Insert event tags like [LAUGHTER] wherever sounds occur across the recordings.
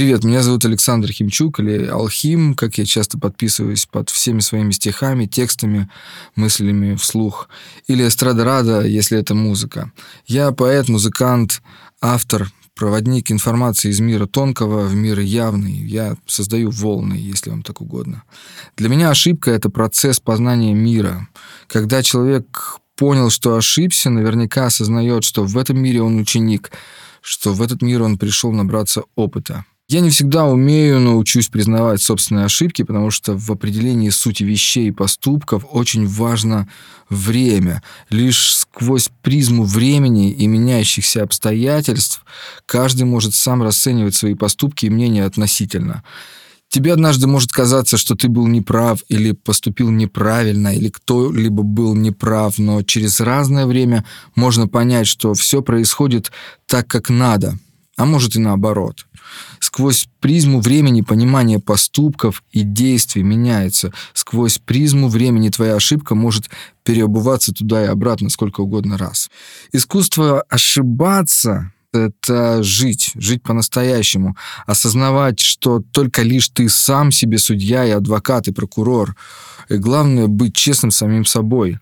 Привет, меня зовут Александр Химчук или Алхим, как я часто подписываюсь под всеми своими стихами, текстами, мыслями вслух. Или Эстрадарада, если это музыка. Я поэт, музыкант, автор, проводник информации из мира тонкого в мир явный. Я создаю волны, если вам так угодно. Для меня ошибка — это процесс познания мира. Когда человек понял, что ошибся, наверняка осознает, что в этом мире он ученик, что в этот мир он пришел набраться опыта. Я не всегда умею, но учусь признавать собственные ошибки, потому что в определении сути вещей и поступков очень важно время. Лишь сквозь призму времени и меняющихся обстоятельств каждый может сам расценивать свои поступки и мнения относительно. Тебе однажды может казаться, что ты был неправ или поступил неправильно, или кто-либо был неправ, но через разное время можно понять, что все происходит так, как надо, а может и наоборот. Сквозь призму времени понимание поступков и действий меняется. Сквозь призму времени твоя ошибка может переобуваться туда и обратно сколько угодно раз. Искусство ошибаться это жить, жить по-настоящему, осознавать, что только лишь ты сам себе судья и адвокат и прокурор. И главное, быть честным самим собой.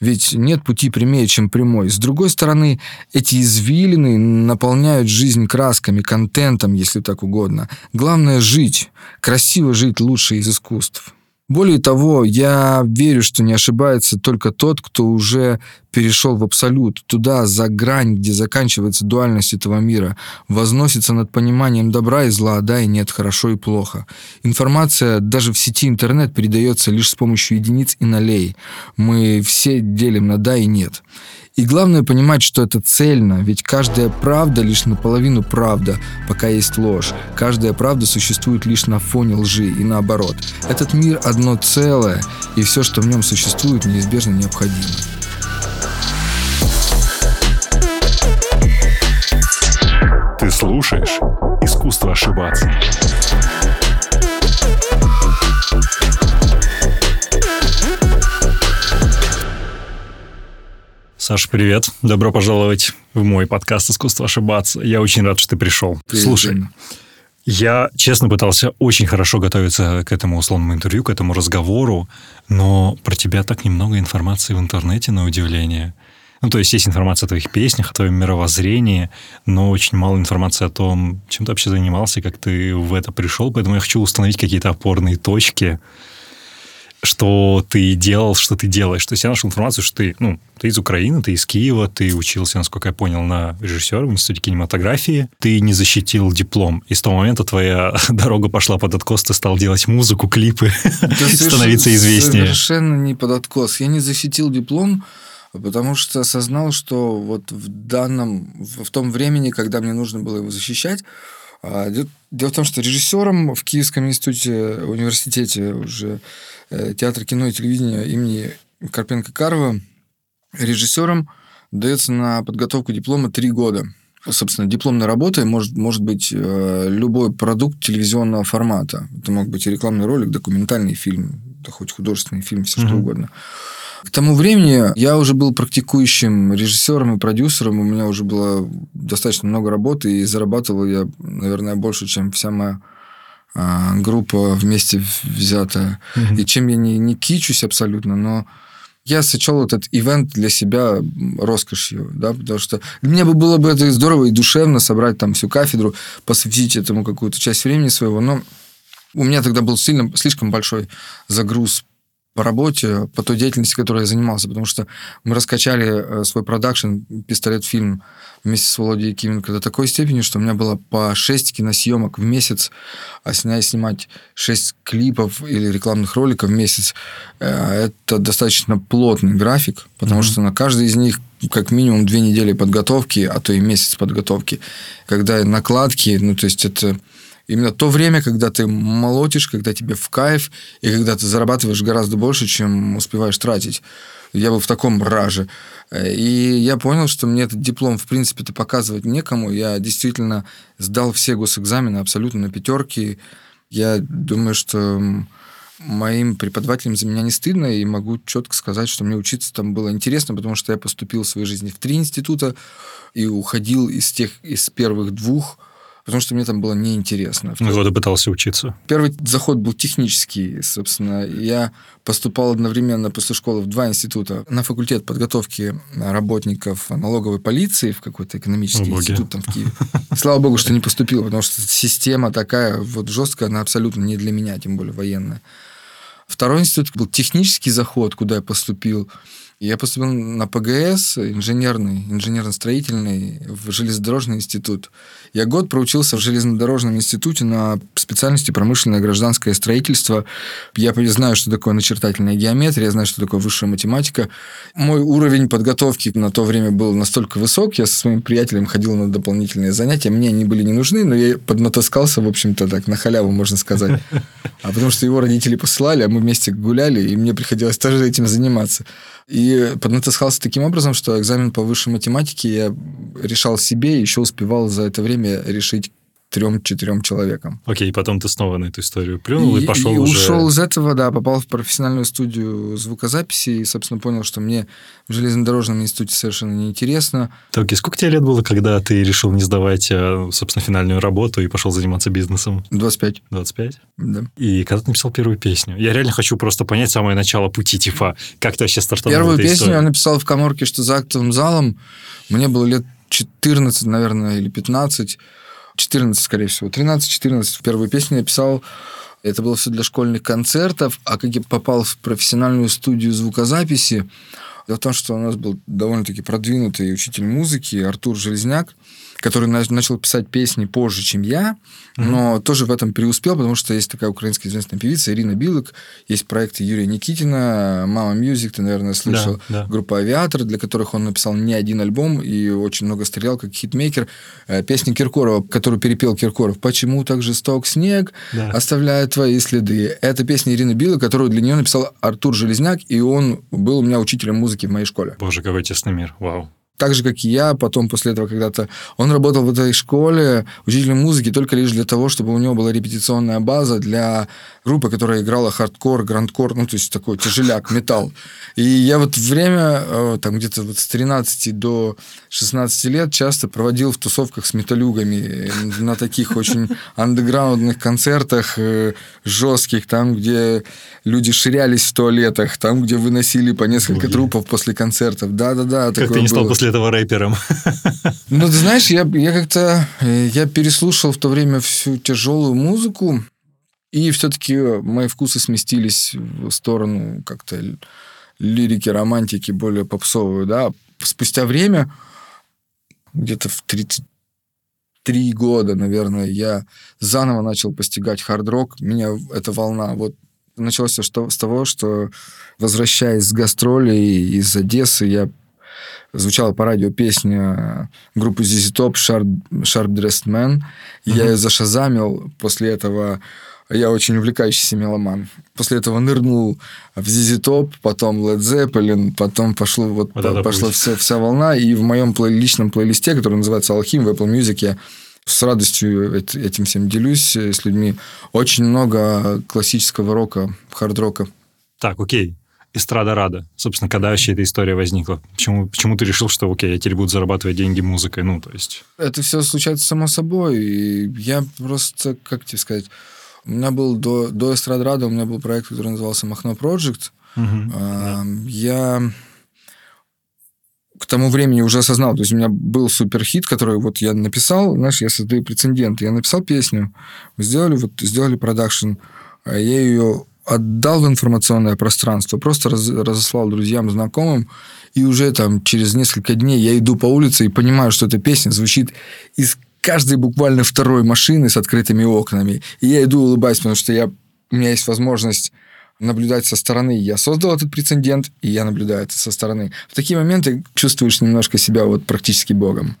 Ведь нет пути прямее, чем прямой. С другой стороны, эти извилины наполняют жизнь красками, контентом, если так угодно. Главное — жить. Красиво жить лучше из искусств. Более того, я верю, что не ошибается только тот, кто уже перешел в абсолют, туда, за грань, где заканчивается дуальность этого мира, возносится над пониманием добра и зла, да и нет, хорошо и плохо. Информация даже в сети интернет передается лишь с помощью единиц и нолей. Мы все делим на да и нет. И главное понимать, что это цельно, ведь каждая правда лишь наполовину правда, пока есть ложь. Каждая правда существует лишь на фоне лжи и наоборот. Этот мир одно целое, и все, что в нем существует, неизбежно необходимо. Ты слушаешь «Искусство ошибаться». Саша, привет. Добро пожаловать в мой подкаст «Искусство ошибаться». Я очень рад, что ты пришел. Привет, Слушай, я честно пытался очень хорошо готовиться к этому условному интервью, к этому разговору, но про тебя так немного информации в интернете, на удивление. Ну, то есть есть информация о твоих песнях, о твоем мировоззрении, но очень мало информации о том, чем ты вообще занимался, как ты в это пришел. Поэтому я хочу установить какие-то опорные точки, что ты делал, что ты делаешь. То есть я нашел информацию, что ты, ну, ты из Украины, ты из Киева, ты учился, насколько я понял, на режиссера в Институте кинематографии, ты не защитил диплом, и с того момента твоя [LAUGHS] дорога пошла под откос, ты стал делать музыку, клипы, [LAUGHS] становиться известнее. Совершенно не под откос. Я не защитил диплом, потому что осознал, что вот в данном, в том времени, когда мне нужно было его защищать, а, дело в том, что режиссером в Киевском институте, университете уже э, театр кино и телевидения имени Карпенко-Карова, режиссером дается на подготовку диплома три года. Собственно, дипломной работой может, может быть э, любой продукт телевизионного формата. Это мог быть и рекламный ролик, документальный фильм, да хоть художественный фильм, все что Мгм. угодно. К тому времени я уже был практикующим режиссером и продюсером, у меня уже было достаточно много работы, и зарабатывал я, наверное, больше, чем вся моя группа вместе взятая. Мгм. И чем я не, не кичусь абсолютно, но я сочел этот ивент для себя роскошью, да, потому что мне бы было бы это здорово и душевно собрать там всю кафедру, посвятить этому какую-то часть времени своего, но у меня тогда был сильно, слишком большой загруз по работе, по той деятельности, которой я занимался, потому что мы раскачали э, свой продакшн, пистолет-фильм вместе с Володей Якименко до такой степени, что у меня было по 6 киносъемок в месяц, а снять, снимать 6 клипов или рекламных роликов в месяц, э, это достаточно плотный график, потому Мгм. что на каждый из них как минимум две недели подготовки, а то и месяц подготовки. Когда накладки, ну, то есть это именно то время, когда ты молотишь, когда тебе в кайф, и когда ты зарабатываешь гораздо больше, чем успеваешь тратить. Я был в таком раже. Э, И я понял, что мне этот диплом, в принципе-то, показывать некому. Я действительно сдал все госэкзамены абсолютно на пятерки. Я думаю, что моим преподавателям за меня не стыдно, и могу четко сказать, что мне учиться там было интересно, потому что я поступил в своей жизни в три института и уходил из тех, из первых двух потому что мне там было неинтересно. Ну, вот и пытался учиться. Первый заход был технический, собственно. Я поступал одновременно после школы в два института. На факультет подготовки работников налоговой полиции в какой-то экономический О, институт там в Киеве. Слава богу, что не поступил, потому что система такая вот жесткая, она абсолютно не для меня, тем более военная. Второй институт был технический заход, куда я поступил. Я поступил на ПГС, инженерный, инженерно-строительный, в железнодорожный институт. Я год проучился в железнодорожном институте на специальности промышленное гражданское строительство. Я знаю, что такое начертательная геометрия, я знаю, что такое высшая математика. Мой уровень подготовки на то время был настолько высок, я со своим приятелем ходил на дополнительные занятия. Мне они были не нужны, но я поднатаскался, в общем-то, так, на халяву, можно сказать. А потому что его родители посылали, а мы вместе гуляли, и мне приходилось тоже этим заниматься. И поднатаскался таким образом, что экзамен по высшей математике я решал себе, и еще успевал за это время решить трем-четырем человекам. Окей, и потом ты снова на эту историю плюнул и, и пошел и уже... ушел из этого, да, попал в профессиональную студию звукозаписи и, собственно, понял, что мне в железнодорожном институте совершенно неинтересно. Так, и сколько тебе лет было, когда ты решил не сдавать, а, собственно, финальную работу и пошел заниматься бизнесом? 25. 25? Да. И когда ты написал первую песню? Я реально хочу просто понять самое начало пути, типа, как ты вообще стартовал Первую песню истории? я написал в коморке, что за актовым залом. Мне было лет 14, наверное, или 15. 14, скорее всего. 13-14. Первую песню я писал это было все для школьных концертов, а как я попал в профессиональную студию звукозаписи, дело в том, что у нас был довольно-таки продвинутый учитель музыки Артур Железняк, который начал писать песни позже, чем я, но mm-hmm. тоже в этом преуспел, потому что есть такая украинская известная певица Ирина Билык, есть проекты Юрия Никитина, Mama Music, ты, наверное, слышал, да, да. группа Авиатор, для которых он написал не один альбом и очень много стрелял как хитмейкер. Э, песня Киркорова, которую перепел Киркоров, «Почему так жесток снег да. оставляет твои следы». Это песня Ирины Билык, которую для нее написал Артур Железняк, и он был у меня учителем музыки в моей школе. Боже, какой тесный мир, вау так же, как и я, потом после этого когда-то, он работал в этой школе учителем музыки только лишь для того, чтобы у него была репетиционная база для группы, которая играла хардкор, грандкор, ну, то есть такой тяжеляк, металл. И я вот время, э, там где-то вот с 13 до 16 лет часто проводил в тусовках с металюгами на таких очень андеграундных концертах э, жестких, там, где люди ширялись в туалетах, там, где выносили по несколько трупов после концертов. Да-да-да. Как ты не стал после этого рэпером? [LAUGHS] Ну, ты знаешь, я, я как-то... Э, я переслушал в то время всю тяжелую музыку, и все-таки мои вкусы сместились в сторону как-то лирики, романтики, более попсовую, да. Спустя время, где-то в 33 года, наверное, я заново начал постигать хард-рок. Меня эта волна вот началось все что, с того, что, возвращаясь с гастролей из Одессы, я звучала по радио песня группы ZZ Top Sharp, Sharp Dressed Man. Mm-hmm. Я ее зашазамил. После этого я очень увлекающийся меломан. После этого нырнул в ZZ Top, потом Led Zeppelin, потом пошло, вот, вот пошла вся, вся волна. И в моем плей- личном плейлисте, который называется Алхим в Apple Music, я с радостью этим всем делюсь с людьми. Очень много классического рока, хард-рока. Так, окей. Эстрада Рада. Собственно, когда вообще эта история возникла? Почему, почему ты решил, что, окей, я теперь буду зарабатывать деньги музыкой? Ну, то есть... Это все случается само собой. И я просто, как тебе сказать... У меня был до, до Эстрадрада, у меня был проект, который назывался Махно Project. А, я к тому времени уже осознал, то есть у меня был суперхит, который вот я написал, знаешь, я создаю прецедент, я написал песню, сделали вот сделали продакшн, а я ее отдал в информационное пространство, просто раз, разослал друзьям, знакомым, и уже там через несколько дней я иду по улице и понимаю, что эта песня звучит из каждой буквально второй машины с открытыми окнами. И я иду улыбаюсь, потому что я, у меня есть возможность наблюдать со стороны. Я создал этот прецедент, и я наблюдаю это со стороны. В такие моменты чувствуешь немножко себя вот практически богом.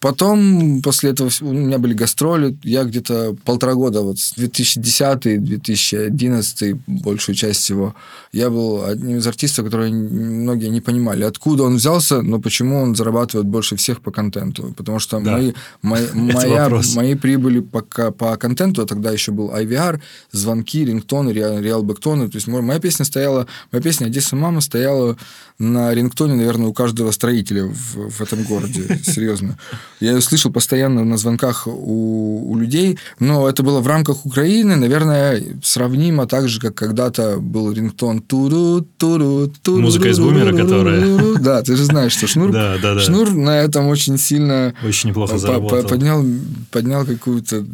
Потом, после этого, у меня были гастроли. Я где-то полтора года, вот с 2010-2011, большую часть всего, я был одним из артистов, которые многие не понимали, откуда он взялся, но почему он зарабатывает больше всех по контенту. Потому что да. мои, мои, [LAUGHS] моя, мои прибыли по, по контенту, а тогда еще был IVR, звонки, рингтоны, реал бэктоны. То есть моя песня стояла, моя песня «Одесса мама» стояла на рингтоне, наверное, у каждого строителя в, в этом городе. [LAUGHS] Серьезно. Я ее слышал постоянно на звонках у, у людей, но это было в рамках Украины, наверное, сравнимо так же, как когда-то был рингтон туру туру туру Музыка из бумера, которая... Да, ты же знаешь, что Шнур, да, да, да. Шнур на этом очень сильно очень неплохо заработал. Поднял, поднял какую-то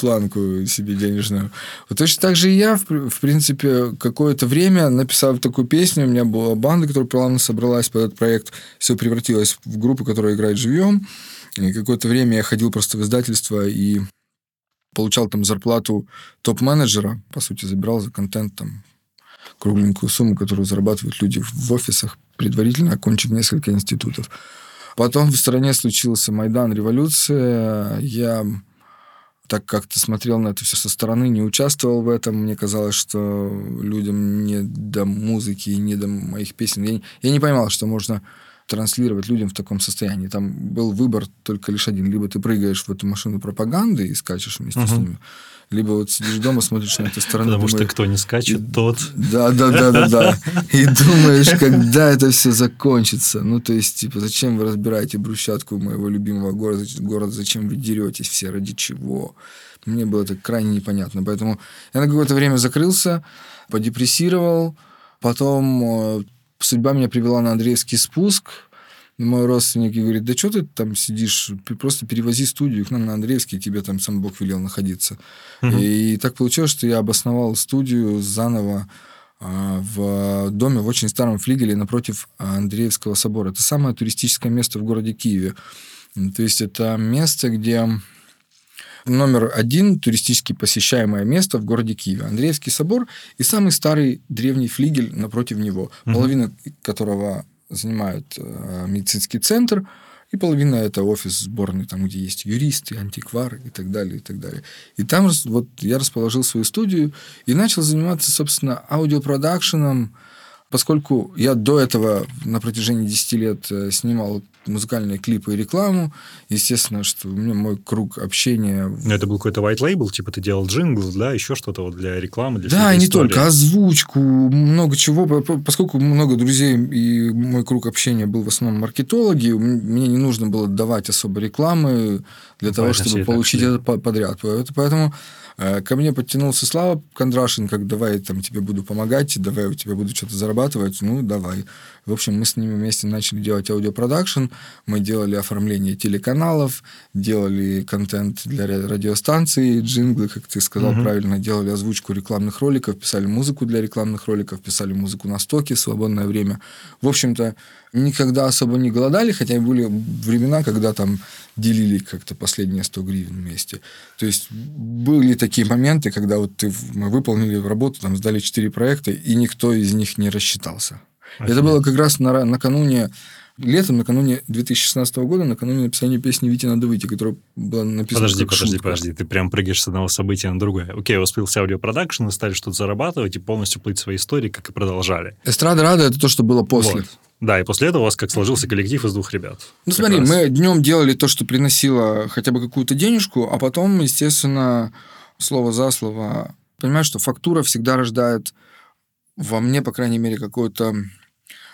планку себе денежную. Вот точно так же и я, в принципе, какое-то время написал такую песню, у меня была банда, которая плавно собралась под этот проект, все превратилось в группу, которая играет живьем. И какое-то время я ходил просто в издательство и получал там зарплату топ-менеджера, по сути, забирал за контент там кругленькую сумму, которую зарабатывают люди в офисах, предварительно окончив несколько институтов. Потом в стране случился Майдан, революция. Я так как-то смотрел на это все со стороны, не участвовал в этом. Мне казалось, что людям не до музыки, не до моих песен. Я, я не понимал, что можно транслировать людям в таком состоянии. Там был выбор только лишь один. Либо ты прыгаешь в эту машину пропаганды и скачешь вместе uh-huh. с ними, либо вот сидишь дома, смотришь на эту сторону. Потому думаешь, что кто не скачет, тот... Да, да, да, да, да. И [LAUGHS] думаешь, когда это все закончится. Ну, то есть, типа, зачем вы разбираете брусчатку моего любимого города, города зачем вы деретесь все, ради чего? Мне было это крайне непонятно. Поэтому я на какое-то время закрылся, подепрессировал, потом э, судьба меня привела на Андреевский спуск. Мой родственник говорит, да что ты там сидишь, просто перевози студию к нам на Андреевский, тебе там сам Бог велел находиться. Угу. И так получилось, что я обосновал студию заново а, в доме в очень старом флигеле напротив Андреевского собора. Это самое туристическое место в городе Киеве. То есть это место, где номер один туристически посещаемое место в городе Киеве. Андреевский собор и самый старый древний флигель напротив него, угу. половина которого занимает э, медицинский центр, и половина это офис сборный, там, где есть юристы, антиквары и так далее, и так далее. И там вот я расположил свою студию и начал заниматься, собственно, аудиопродакшеном, поскольку я до этого на протяжении 10 лет э, снимал музыкальные клипы и рекламу. Естественно, что у меня мой круг общения... Но это был какой-то white label, типа ты делал джингл, да, еще что-то вот для рекламы, для Да, и не только, озвучку, много чего. Поскольку много друзей и мой круг общения был в основном маркетологи, мне не нужно было давать особо рекламы для того, чтобы получить это подряд. Поэтому ко мне подтянулся Слава Кондрашин, как давай там тебе буду помогать, давай у тебя буду что-то зарабатывать, ну давай. В общем, мы с ними вместе начали делать аудиопродакшн, мы делали оформление телеканалов, делали контент для радиостанции, джинглы, как ты сказал угу. правильно, делали озвучку рекламных роликов, писали музыку для рекламных роликов, писали музыку на стоки в свободное время. В общем-то, никогда особо не голодали, хотя были времена, когда там делили как-то последние 100 гривен вместе. То есть были такие моменты, когда вот ты, мы выполнили работу, там сдали 4 проекта, и никто из них не рассчитался. Офигеть. Это было как раз на, накануне летом, накануне 2016 года, накануне написания песни «Вите надо выйти», которая была написана Подожди, подожди, шутка. подожди. Ты прям прыгаешь с одного события на другое. Окей, появился аудиопродакшн, вы стали что-то зарабатывать и полностью пилить свои истории, как и продолжали. ESTRADARADA – это то, что было после. Вот. Да, и после этого у вас как сложился коллектив из двух ребят. Ну, смотри, раз. мы днем делали то, что приносило хотя бы какую-то денежку, а потом, естественно, слово за слово, понимаешь, что фактура всегда рождает во мне, по крайней мере, какой-то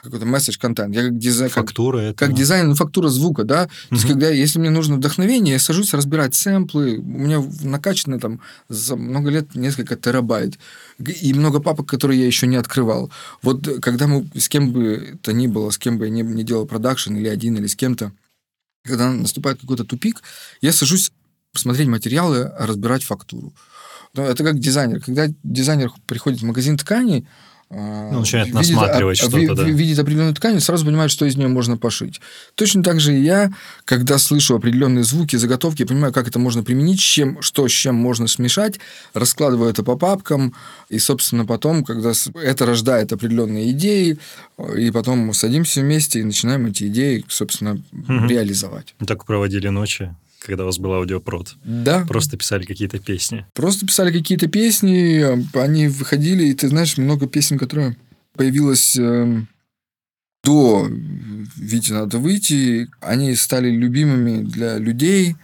какой-то месседж контент. Я как дизайн... Фактура как, это... как дизайн, ну, фактура звука, да. То есть, когда, если мне нужно вдохновение, я сажусь разбирать сэмплы, у меня накачано там за много лет несколько терабайт. И много папок, которые я еще не открывал. Вот когда мы с кем бы то ни было, с кем бы я не, не делал продакшн, или один, или с кем-то, когда наступает какой-то тупик, я сажусь посмотреть материалы, разбирать фактуру. Но это как дизайнер. Когда дизайнер приходит в магазин тканей, ну, начинает видит, насматривать а, что-то, да. Видит определенную ткань, сразу понимает, что из нее можно пошить. Точно так же и я, когда слышу определенные звуки, заготовки, понимаю, как это можно применить, чем, что с чем можно смешать, раскладываю это по папкам, и, собственно, потом, когда это рождает определенные идеи, и потом мы садимся вместе и начинаем эти идеи, собственно, угу. реализовать. Так проводили ночи когда у вас был аудиопрод? Да. Просто писали какие-то песни? Просто писали какие-то песни, они выходили, и ты знаешь, много песен, которые появилось э, до «Вите надо выйти», они стали любимыми для людей,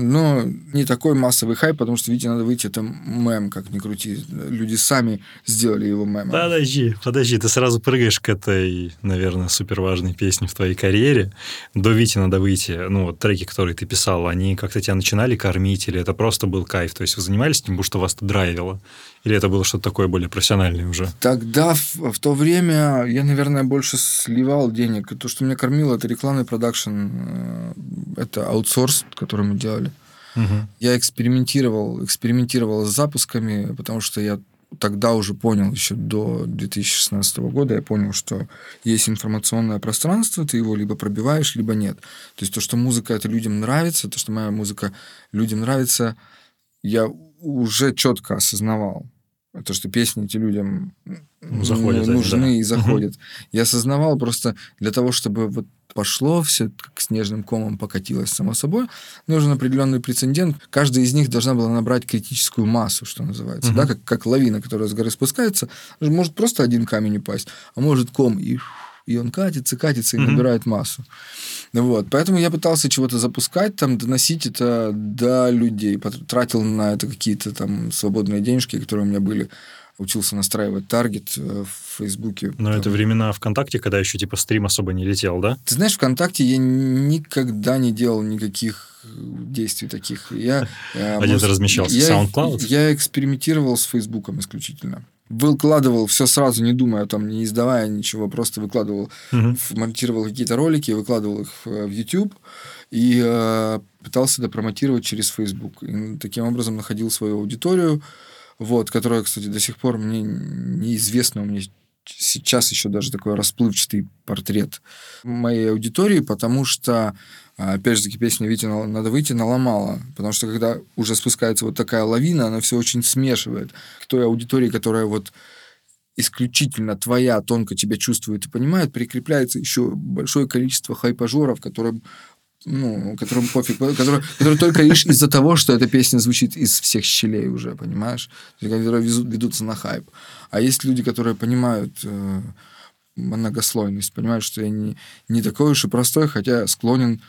Но не такой массовый хайп, потому что, видите, надо выйти, это мем, как ни крути. Люди сами сделали его мемом. Подожди, подожди, ты сразу прыгаешь к этой, наверное, супер важной песне в твоей карьере. До Вити надо выйти. Ну, вот треки, которые ты писал, они как-то тебя начинали кормить, или это просто был кайф? То есть вы занимались тем, что вас драйвило? Или это было что-то такое более профессиональное уже? Тогда, в, в то время, я, наверное, больше сливал денег. То, что меня кормило, это рекламный продакшн, э, это аутсорс, который мы делали. Угу. Я экспериментировал, экспериментировал с запусками, потому что я тогда уже понял, еще до 2016 года, я понял, что есть информационное пространство, ты его либо пробиваешь, либо нет. То есть то, что музыка это людям нравится, то, что моя музыка людям нравится, я уже четко осознавал. То, что песни эти людям ну, заходят, нужны да. и заходят. Угу. Я осознавал просто для того, чтобы вот пошло, все как снежным комом покатилось само собой, нужен определенный прецедент. Каждая из них должна была набрать критическую массу, что называется, угу. да, как, как лавина, которая с горы спускается. Может просто один камень упасть, а может ком и и он катится, катится и mm-hmm. набирает массу. Вот. Поэтому я пытался чего-то запускать, там, доносить это до людей. Тратил на это какие-то там свободные денежки, которые у меня были учился настраивать таргет э, в Фейсбуке. Но это времена ВКонтакте, когда еще типа стрим особо не летел, да? Ты знаешь, ВКонтакте я никогда не делал никаких действий таких. Я, а где ты размещался? Я, SoundCloud? Я экспериментировал с Фейсбуком исключительно. Выкладывал все сразу, не думая, там, не издавая ничего, просто выкладывал, угу. монтировал какие-то ролики, выкладывал их в, в YouTube и э, пытался допромотировать через Facebook. И таким образом находил свою аудиторию, вот, которая, кстати, до сих пор мне неизвестна, у меня сейчас еще даже такой расплывчатый портрет моей аудитории, потому что, опять же таки, песня «Вите надо выйти» наломала, потому что когда уже спускается вот такая лавина, она все очень смешивает. К той аудитории, которая вот исключительно твоя, тонко тебя чувствует и понимает, прикрепляется еще большое количество хайпажоров, которые ну, которым пофиг, который, который только лишь из-за того, что эта песня звучит из всех щелей уже, понимаешь? Которые ведутся на хайп. А есть люди, которые понимают э, многослойность, понимают, что я не, не такой уж и простой, хотя склонен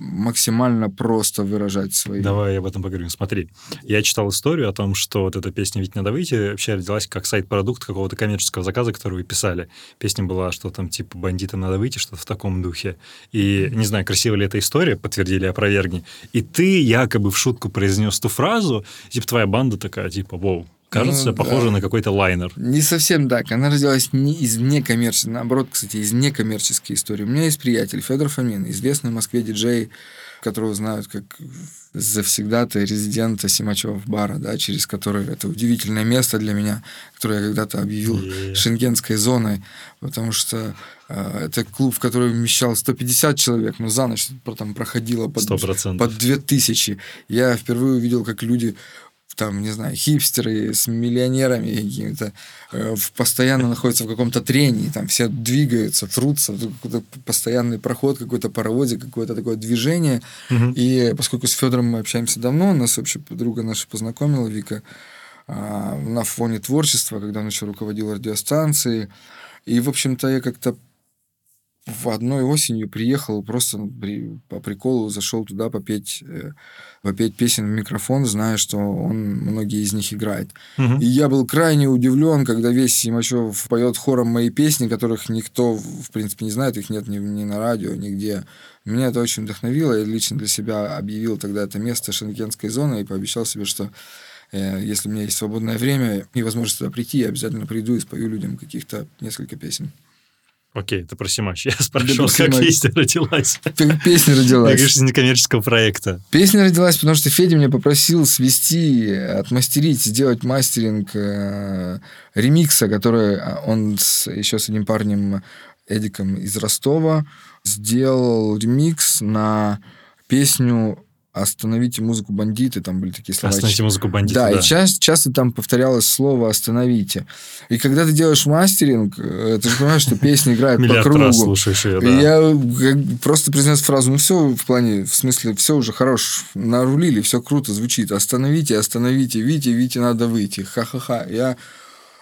максимально просто выражать свои... Давай об этом поговорим. Смотри, я читал историю о том, что вот эта песня «Ведь надо выйти» вообще родилась как сайт-продукт какого-то коммерческого заказа, который вы писали. Песня была, что там типа «Бандитам надо выйти», что-то в таком духе. И не знаю, красивая ли эта история, подтвердили, опровергни. И ты якобы в шутку произнес ту фразу, типа твоя банда такая, типа «Воу, Кажется, ну, похоже да. на какой-то лайнер. Не совсем так. Она родилась не из некоммерческой, наоборот, кстати, из некоммерческой истории. У меня есть приятель Федор Фомин, известный в Москве диджей, которого знают как завсегда-то резидента Симачев бара, да, через который это удивительное место для меня, которое я когда-то объявил yeah. шенгенской зоной, потому что э, это клуб, в который вмещал 150 человек, но за ночь там проходило под, 100%. под 2000. Я впервые увидел, как люди там, не знаю, хипстеры с миллионерами какими-то э, постоянно находятся в каком-то трении, там все двигаются, трутся, какой-то постоянный проход, какой-то паровозик, какое-то такое движение. Угу. И поскольку с Федором мы общаемся давно, нас общая подруга наша познакомила, Вика, э, на фоне творчества, когда он еще руководил радиостанцией. И, в общем-то, я как-то в одной осенью приехал, просто при, по приколу зашел туда попеть, э, попеть песен в микрофон, зная, что он многие из них играет. Угу. И я был крайне удивлен, когда весь Симачев поет хором мои песни, которых никто, в принципе, не знает, их нет ни, ни на радио, нигде. Меня это очень вдохновило. Я лично для себя объявил тогда это место шенгенской зоны и пообещал себе, что э, если у меня есть свободное время и возможность туда прийти, я обязательно приду и спою людям каких-то несколько песен. Окей, это про Симач. [LAUGHS] Я спрашивал, как Симач. песня родилась. [LAUGHS] Как песня родилась. Как из некоммерческого проекта. Песня родилась, потому что Федя меня попросил свести, отмастерить, сделать мастеринг э, ремикса, который а, он с, еще с одним парнем Эдиком из Ростова сделал ремикс на песню остановите музыку бандиты, там были такие слова. Остановите музыку бандиты, да. да. и часто, часто там повторялось слово остановите. И когда ты делаешь мастеринг, э, ты же понимаешь, что песня играет по кругу. раз слушаешь ее, да. Я просто произнес фразу, ну все в плане, в смысле, все уже хорош, нарулили, все круто звучит. Остановите, остановите, Вите, Вите надо выйти. Ха-ха-ха. Я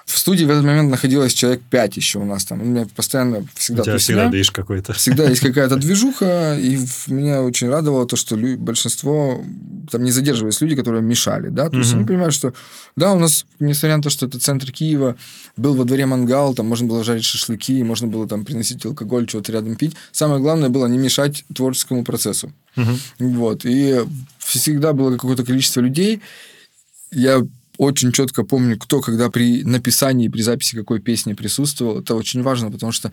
В студии в этот момент находилось человек пять еще у нас там. У меня постоянно всегда... У тебя всегда движ какой-то. Всегда есть [LAUGHS] какая-то движуха, и меня очень радовало то, что большинство там не задерживались люди, которые мешали, да, то есть Мгм. они понимают, что да, у нас, несмотря на то, что это центр Киева, был во дворе мангал, там можно было жарить шашлыки, можно было там приносить алкоголь, что-то рядом пить. Самое главное было не мешать творческому процессу. Мгм. Вот. И всегда было какое-то количество людей. Я очень четко помню, кто когда при написании, при записи какой песни присутствовал. Это очень важно, потому что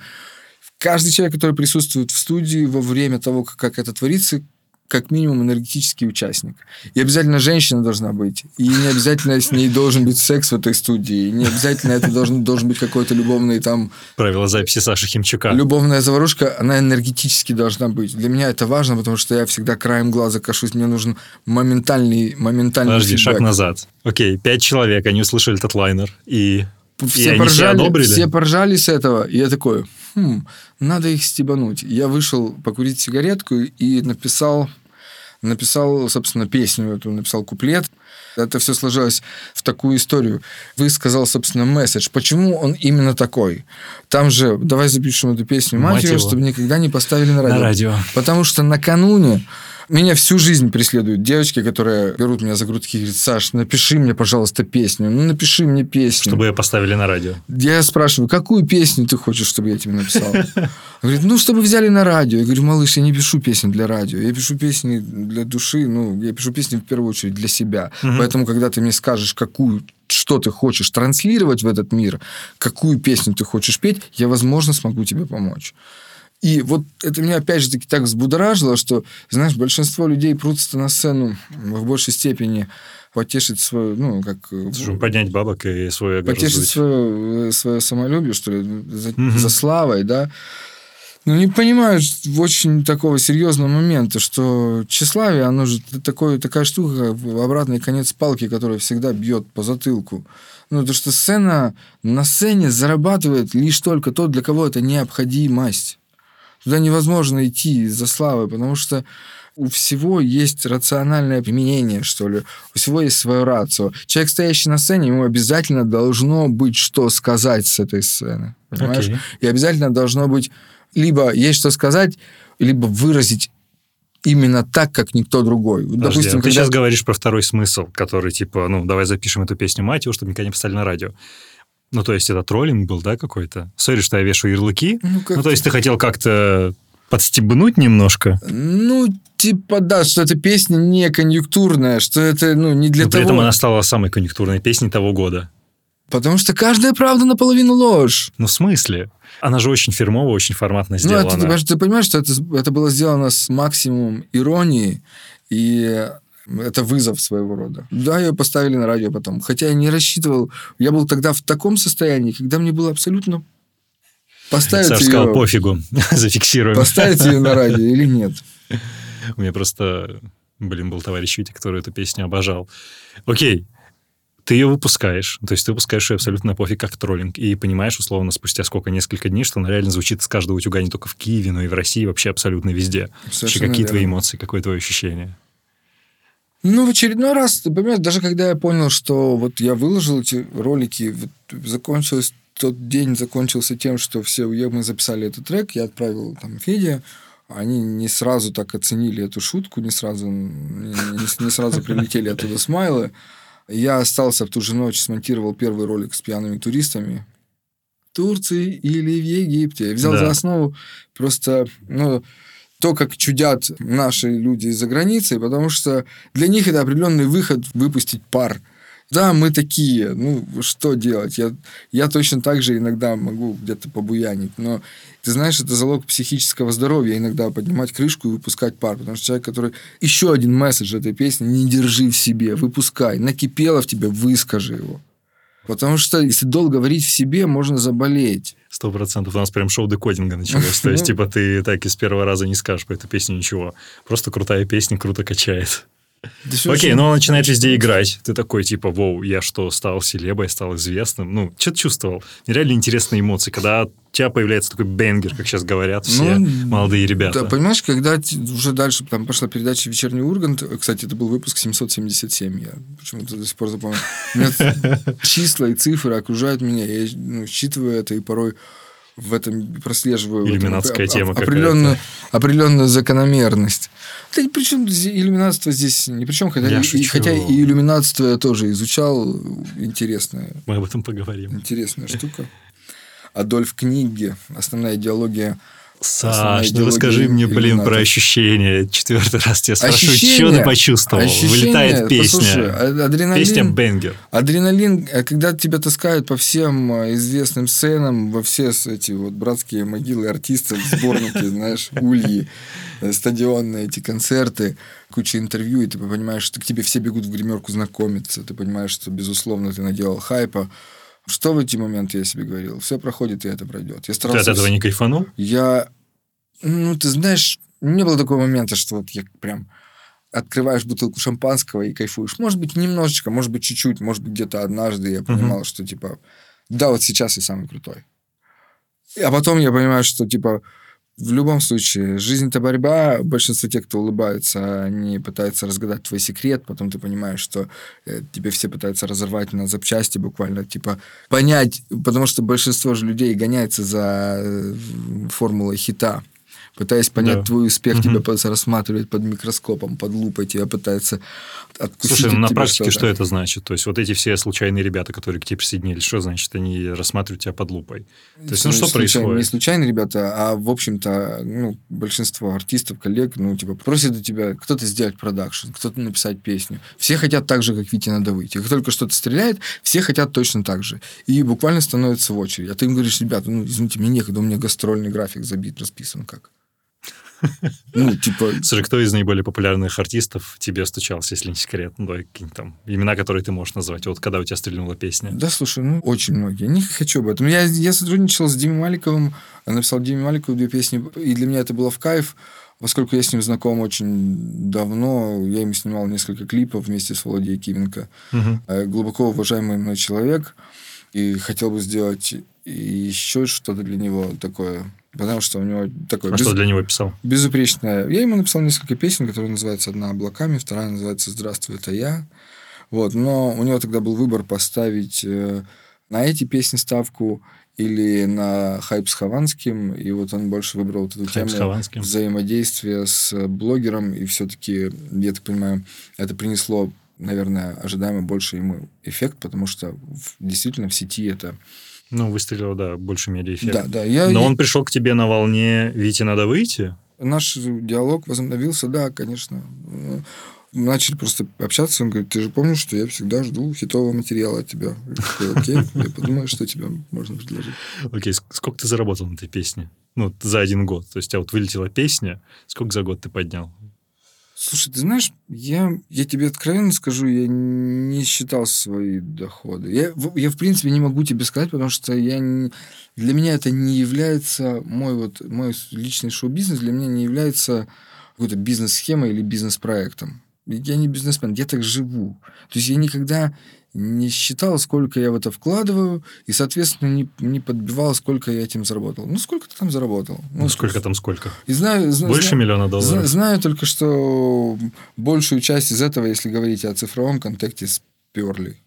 каждый человек, который присутствует в студии во время того, как, это творится, как минимум энергетический участник. И обязательно женщина должна быть. И не обязательно с ней должен быть секс в этой студии. И не обязательно это должен, должен быть какой-то любовный там Правила записи Саши Химчука. Любовная заварушка, она энергетически должна быть. Для меня это важно, потому что я всегда краем глаза кашусь. Мне нужен моментальный, моментальный Подожди, шаг фидбэк. назад. Окей, пять человек, они услышали этот лайнер, и... Все поржали, все поржали с этого. И я такой, хм, надо их стебануть. Я вышел покурить сигаретку и написал, написал, собственно, песню эту, написал куплет. Это все сложилось в такую историю. Вы сказал, собственно, месседж. Почему он именно такой? Там же, давай запишем эту песню Мать матерью, его. чтобы никогда не поставили на радио. На радио. Потому что накануне меня всю жизнь преследуют девочки, которые берут меня за грудки и говорят, Саш, напиши мне, пожалуйста, песню. Ну, напиши мне песню. Чтобы ее поставили на радио. Я спрашиваю, какую песню ты хочешь, чтобы я тебе написал? [LAUGHS] Говорит, ну, чтобы взяли на радио. Я говорю, малыш, я не пишу песни для радио. Я пишу песни для души. Ну, я пишу песни в первую очередь для себя. Мгм. Поэтому, когда ты мне скажешь, какую что ты хочешь транслировать в этот мир, какую песню ты хочешь петь, я, возможно, смогу тебе помочь. И вот это меня, опять же таки, так взбудоражило, что, знаешь, большинство людей прутся на сцену в большей степени потешить свою, ну, как... э, Чтобы поднять бабок и эго потешить раздуть. свое, свое самолюбие, что ли, за, Мгм. за славой, да. Но не понимают в очень такого серьезного момента, что тщеславие, оно же такой, такая штука, в обратный конец палки, которая всегда бьет по затылку. Ну, то, что сцена, на сцене зарабатывает лишь только тот, для кого это необходимость. Туда невозможно идти из-за славы, потому что у всего есть рациональное применение, что ли. У всего есть свое рацио. Человек, стоящий на сцене, ему обязательно должно быть что сказать с этой сцены. Понимаешь? Окей. И обязательно должно быть либо есть что сказать, либо выразить именно так, как никто другой. Подожди, Допустим, а ты когда- сейчас говоришь про второй смысл, который типа, ну, давай запишем эту песню мать его, чтобы никогда не поставили на радио. Ну, то есть это троллинг был, да, какой-то? Сори, что я вешаю ярлыки. Ну, как Ну, то есть ты хотел как-то подстебнуть немножко, Ну, типа, да, что эта песня не конъюнктурная, что это, ну, не для но при того... этом она стала самой конъюнктурной песней того года. Потому что каждая правда наполовину ложь. Ну, в смысле? Она же очень фирмово, очень форматно Ну, сделана. это, ты, ты понимаешь, что это, это было сделано с максимумом иронии, и это вызов своего рода. Да, ее поставили на радио потом. Хотя я не рассчитывал. Я был тогда в таком состоянии, когда мне было абсолютно поставить Саша ее, сказал, пофигу, [LAUGHS] зафиксируем. поставить ее на радио или нет. У меня просто, блин, был товарищ Витя, который эту песню обожал. Окей, ты ее выпускаешь, то есть ты выпускаешь ее абсолютно пофиг, как троллинг, и понимаешь, условно, спустя сколько, несколько дней, что она реально звучит с каждого утюга не только в Киеве, но и в России, вообще абсолютно везде. Вообще, какие твои верно. эмоции, какое твое ощущение? Ну, в очередной раз, ты понимаешь, даже когда я понял, что вот я выложил эти ролики, вот закончилось тот день закончился тем, что все мы записали этот трек, я отправил там Феде, они не сразу так оценили эту шутку, не сразу, не, не- не сразу прилетели оттуда смайлы. Я остался в ту же ночь, смонтировал первый ролик с пьяными туристами. В Турции или в Египте. Я взял Да. за основу просто, ну, то, как чудят наши люди из-за границы, потому что для них это определенный выход выпустить пар. Да, мы такие, ну, что делать? Я, я точно так же иногда могу где-то побуянить, но ты знаешь, это залог психического здоровья иногда поднимать крышку и выпускать пар, потому что человек, который... Еще один месседж этой песни, не держи в себе, выпускай, накипело в тебе, выскажи его. Потому что если долго говорить в себе, можно заболеть. Сто процентов. У нас прям шоу декодинга началось. То [LAUGHS] есть, Ну. типа, ты так из первого раза не скажешь по этой песне ничего. Просто крутая песня круто качает. Окей, но он начинает везде играть. Ты такой, типа, воу, я что, стал селебой, стал известным? Ну, что ты чувствовал? Нереально интересные эмоции, когда у тебя появляется такой бенгер, как сейчас говорят все ну, молодые ребята. Да, понимаешь, когда уже дальше там пошла передача «Вечерний Ургант», кстати, это был выпуск 777, я почему-то до сих пор запомнил. [LAUGHS] Числа и цифры окружают меня, я ну, считываю это и порой в этом прослеживаю иллюминатская этом, тема определенную, определенную закономерность. Да, причем иллюминатство здесь ни при чем, хотя, я и, хотя и иллюминатство я тоже изучал, интересная. Мы об этом поговорим. Интересная штука. Адольф Книги, основная идеология Саш, ну расскажи мне, блин, про ощущения. Четвертый раз тебя спрашиваю, что ты почувствовал? Ощущения, Вылетает песня. Послушай, адреналин, песня Бенгер. Адреналин, а когда тебя таскают по всем а, известным сценам, во все эти вот братские могилы артистов, сборники, [LAUGHS] знаешь, ульи, э, стадионные эти концерты, куча интервью, и ты понимаешь, что к тебе все бегут в гримерку знакомиться, ты понимаешь, что, безусловно, ты наделал хайпа, что в эти моменты я себе говорил? Все проходит, и это пройдет. Я старался... Ты от этого не кайфанул? Я... Ну, ты знаешь, не было такого момента, что вот я прям открываешь бутылку шампанского и кайфуешь. Может быть, немножечко, может быть, чуть-чуть, может быть, где-то однажды я понимал, uh-huh. что, типа, да, вот сейчас я самый крутой. А потом я понимаю, что, типа, в любом случае, жизнь это борьба. Большинство тех, кто улыбается, они пытаются разгадать твой секрет. Потом ты понимаешь, что э, тебе все пытаются разорвать на запчасти буквально. Типа понять, потому что большинство же людей гоняется за э, формулой хита пытаясь понять да. твой успех, угу. тебя пытаются рассматривать под микроскопом, под лупой, тебя пытаются откусить Слушай, ну, на практике что, что это значит? То есть вот эти все случайные ребята, которые к тебе присоединились, что значит они рассматривают тебя под лупой? То есть, ну, что случайно, происходит? Не случайные ребята, а, в общем-то, ну, большинство артистов, коллег, ну, типа, просят у тебя кто-то сделать продакшн, кто-то написать песню. Все хотят так же, как Витя надо выйти. Как только что-то стреляет, все хотят точно так же. И буквально становятся в очередь. А ты им говоришь, ребята, ну, извините, мне некогда, у меня гастрольный график забит, расписан как. Ну, типа... Слушай, кто из наиболее популярных артистов тебе стучался, если не секрет? Ну, давай какие-нибудь там имена, которые ты можешь назвать. Вот когда у тебя стрельнула песня. Да, слушай, ну, очень многие. Не хочу об этом. Я, я сотрудничал с Димой Маликовым, написал Диме Маликову две песни, и для меня это было в кайф. Поскольку я с ним знаком очень давно, я ему снимал несколько клипов вместе с Володей Кименко. Угу. Глубоко уважаемый мной человек. И хотел бы сделать еще что-то для него такое Потому что у него такой... А без... что для него писал? Безупречное. Я ему написал несколько песен, которые называются «Одна облаками», вторая называется «Здравствуй, это я». Вот. Но у него тогда был выбор поставить э, на эти песни ставку или на хайп с Хованским, и вот он больше выбрал вот эту хайп тему взаимодействия с блогером, и все-таки, я так понимаю, это принесло, наверное, ожидаемо больше ему эффект, потому что действительно в сети это ну, выстрелил, да, больше медиаэффект. Да, да. Я, Но он пришел к тебе на волне «Вите, надо выйти»? Наш диалог возобновился, да, конечно. Мы начали просто общаться, он говорит, ты же помнишь, что я всегда жду хитового материала от тебя. Я такой, окей, [LAUGHS] я подумаю, что тебе можно предложить. Окей, сколько ты заработал на этой песне? Ну, за один год. То есть, у тебя вот вылетела песня, сколько за год ты поднял? Слушай, ты знаешь, я, я тебе откровенно скажу, я не считал свои доходы. Я, я, в принципе, не могу тебе сказать, потому что я не, для меня это не является, мой, вот, мой личный шоу-бизнес для меня не является какой-то бизнес-схемой или бизнес-проектом. Я не бизнесмен, я так живу. То есть я никогда не считал, сколько я в это вкладываю, и, соответственно, не, не подбивал, сколько я этим заработал. Ну, сколько ты там заработал? Ну, ну сколько там сколько? И знаю, Больше знаю, миллиона долларов? Знаю только, что большую часть из этого, если говорить о цифровом контексте, сперли.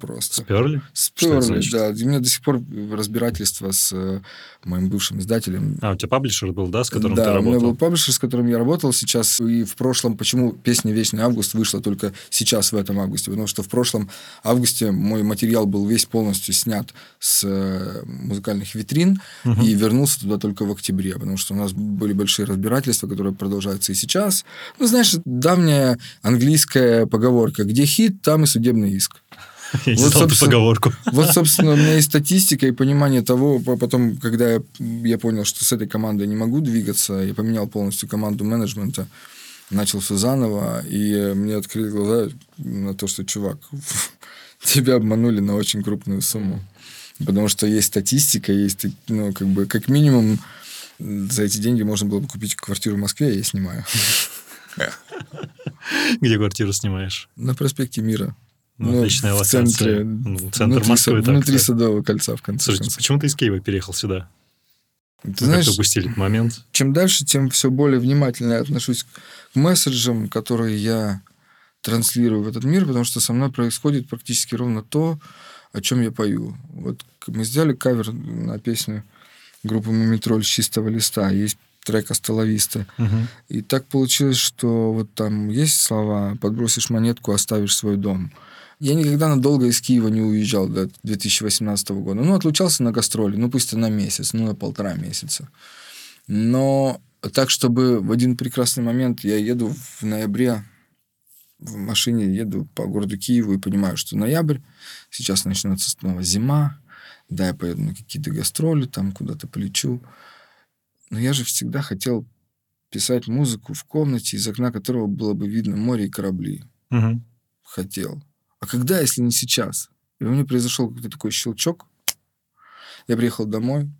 Просто. Сперли? Сперли, да. У меня до сих пор разбирательство с э, моим бывшим издателем. А, у тебя паблишер был, да, с которым да, ты работал? Да, у меня был паблишер, с которым я работал сейчас. И в прошлом, почему песня «Вечный август» вышла только сейчас, в этом августе? Потому что в прошлом августе мой материал был весь полностью снят с э, музыкальных витрин угу. и вернулся туда только в октябре, потому что у нас были большие разбирательства, которые продолжаются и сейчас. Ну, знаешь, давняя английская поговорка «Где хит, там и судебный иск». [LAUGHS] Я вот, эту поговорку. Вот, собственно, у меня есть [LAUGHS] статистика и понимание того, потом, когда я, я понял, что с этой командой не могу двигаться, я поменял полностью команду менеджмента, начал все заново, и мне открыли глаза на то, что, чувак, [LAUGHS] тебя обманули на очень крупную сумму. Потому что есть статистика, есть, ну, как бы, как минимум, за эти деньги можно было бы купить квартиру в Москве, я снимаю. Где квартиру снимаешь? На проспекте Мира. Ну, отличная локация. Центре. Ну, центр внутри, Москвы. Са- внутри так-то. Садового кольца, в конце Слушайте, концов. почему ты из Киева переехал сюда? Ты Вы знаешь, упустили этот момент. чем дальше, тем все более внимательно я отношусь к месседжам, которые я транслирую в этот мир, потому что со мной происходит практически ровно то, о чем я пою. Вот мы сделали кавер на песню группы Мумитроль с чистого листа. Есть трек «Астоловиста». Мгм. И так получилось, что вот там есть слова «подбросишь монетку, оставишь свой дом». Я никогда надолго из Киева не уезжал до 2018 года. Ну, отлучался на гастроли, ну, пусть и на месяц, ну, на полтора месяца. Но так, чтобы в один прекрасный момент я еду в ноябре в машине, еду по городу Киеву и понимаю, что ноябрь, сейчас начнется снова зима, да, я поеду на какие-то гастроли, там куда-то полечу. Но я же всегда хотел писать музыку в комнате, из окна которого было бы видно море и корабли. Мгм. Хотел. А когда, если не сейчас? И у меня произошел какой-то такой щелчок. Я приехал домой,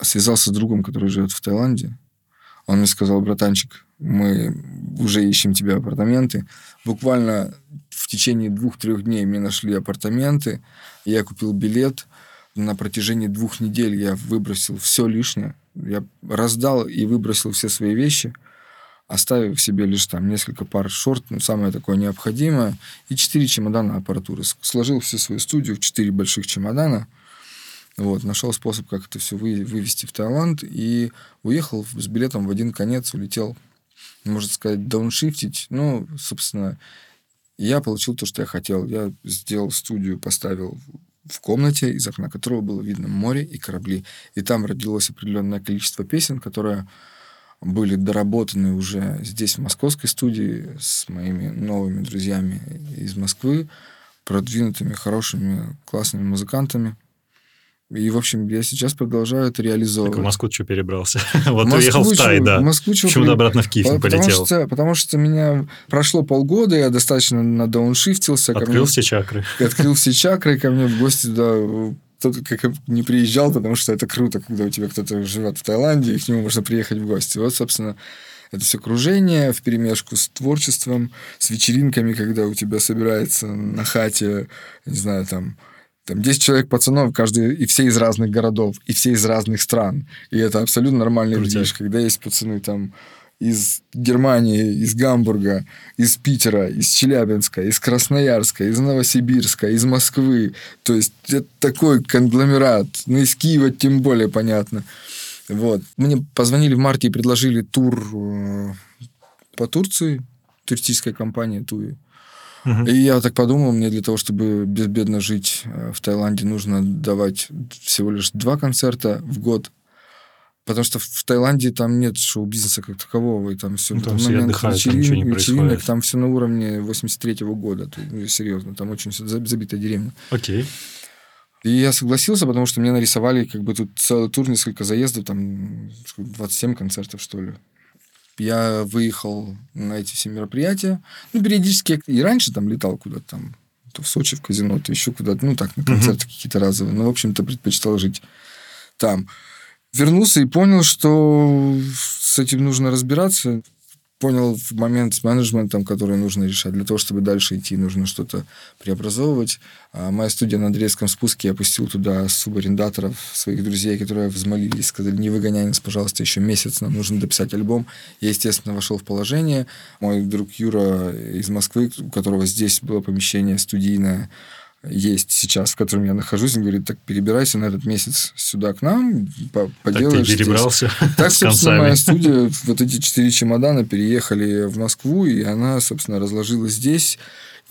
связался с другом, который живет в Таиланде. Он мне сказал, братанчик, мы уже ищем тебе апартаменты. Буквально в течение двух-трех дней мне нашли апартаменты. Я купил билет. На протяжении двух недель я выбросил все лишнее. Я раздал и выбросил все свои вещи, оставив себе лишь там несколько пар шорт, ну, самое такое необходимое, и четыре чемодана аппаратуры. Сложил всю свою студию в четыре больших чемодана. Вот, нашел способ, как это все вы, вывести в Таиланд, и уехал с билетом в один конец, улетел, можно сказать, дауншифтить. Ну, собственно, я получил то, что я хотел. Я сделал студию, поставил в комнате, из окна которого было видно море и корабли. И там родилось определенное количество песен, которые были доработаны уже здесь, в московской студии, с моими новыми друзьями из Москвы, продвинутыми, хорошими, классными музыкантами. И, в общем, я сейчас продолжаю это Так в реализовывать. Москву что перебрался? [LAUGHS] Вот Москву уехал в Тай, да. Москву чё Почему при- обратно в Киев не потому полетел? что, потому что меня прошло полгода, я достаточно надауншифтился. ко мне Открыл все чакры. [LAUGHS] открыл все чакры, ко мне в гости да, кто-то как не приезжал, потому что это круто, когда у тебя кто-то живет в Таиланде, и к нему можно приехать в гости. Вот, собственно, это все кружение в перемешку с творчеством, с вечеринками, когда у тебя собирается на хате, не знаю, там, там 10 человек пацанов, каждый, и все из разных городов, и все из разных стран. И это абсолютно нормальный движ, когда есть пацаны там из Германии, из Гамбурга, из Питера, из Челябинска, из Красноярска, из Новосибирска, из Москвы. То есть это такой конгломерат. Ну, из Киева тем более понятно. Вот. Мне позвонили в марте и предложили тур э, по Турции, туристическая компания Туи. Мгм. И я так подумал, мне для того, чтобы безбедно жить э, в Таиланде, нужно давать всего лишь два концерта в год. Потому что в Таиланде там нет шоу-бизнеса как такового, и там все Ну, там все отдыхают, там ничего не происходит. там все на уровне 83-го года. Есть, ну, серьезно, там очень забитая деревня. Окей. И я согласился, потому что мне нарисовали как бы тут целый тур, несколько заездов, там сколько, 27 концертов, что ли. Я выехал на эти все мероприятия. Ну, периодически я и раньше там летал куда-то там, то в Сочи, в казино, то еще куда-то, ну, так, на концерты какие-то разовые. Но, в общем-то, предпочитал жить там. Вернулся и понял, что с этим нужно разбираться. Понял в момент с менеджментом, который нужно решать. Для того, чтобы дальше идти, нужно что-то преобразовывать. А моя студия на Андреевском спуске, я пустил туда субарендаторов, своих друзей, которые взмолились, сказали, не выгоняй нас, пожалуйста, еще месяц, нам нужно дописать альбом. Я, естественно, вошел в положение. Мой друг Юра из Москвы, у которого здесь было помещение студийное, есть сейчас, в котором я нахожусь, он говорит, так перебирайся на этот месяц сюда к нам, по- Так ты поделаешь здесь». перебрался Так, [LAUGHS] собственно, моя студия, вот эти четыре чемодана переехали в Москву, и она, собственно, разложилась здесь.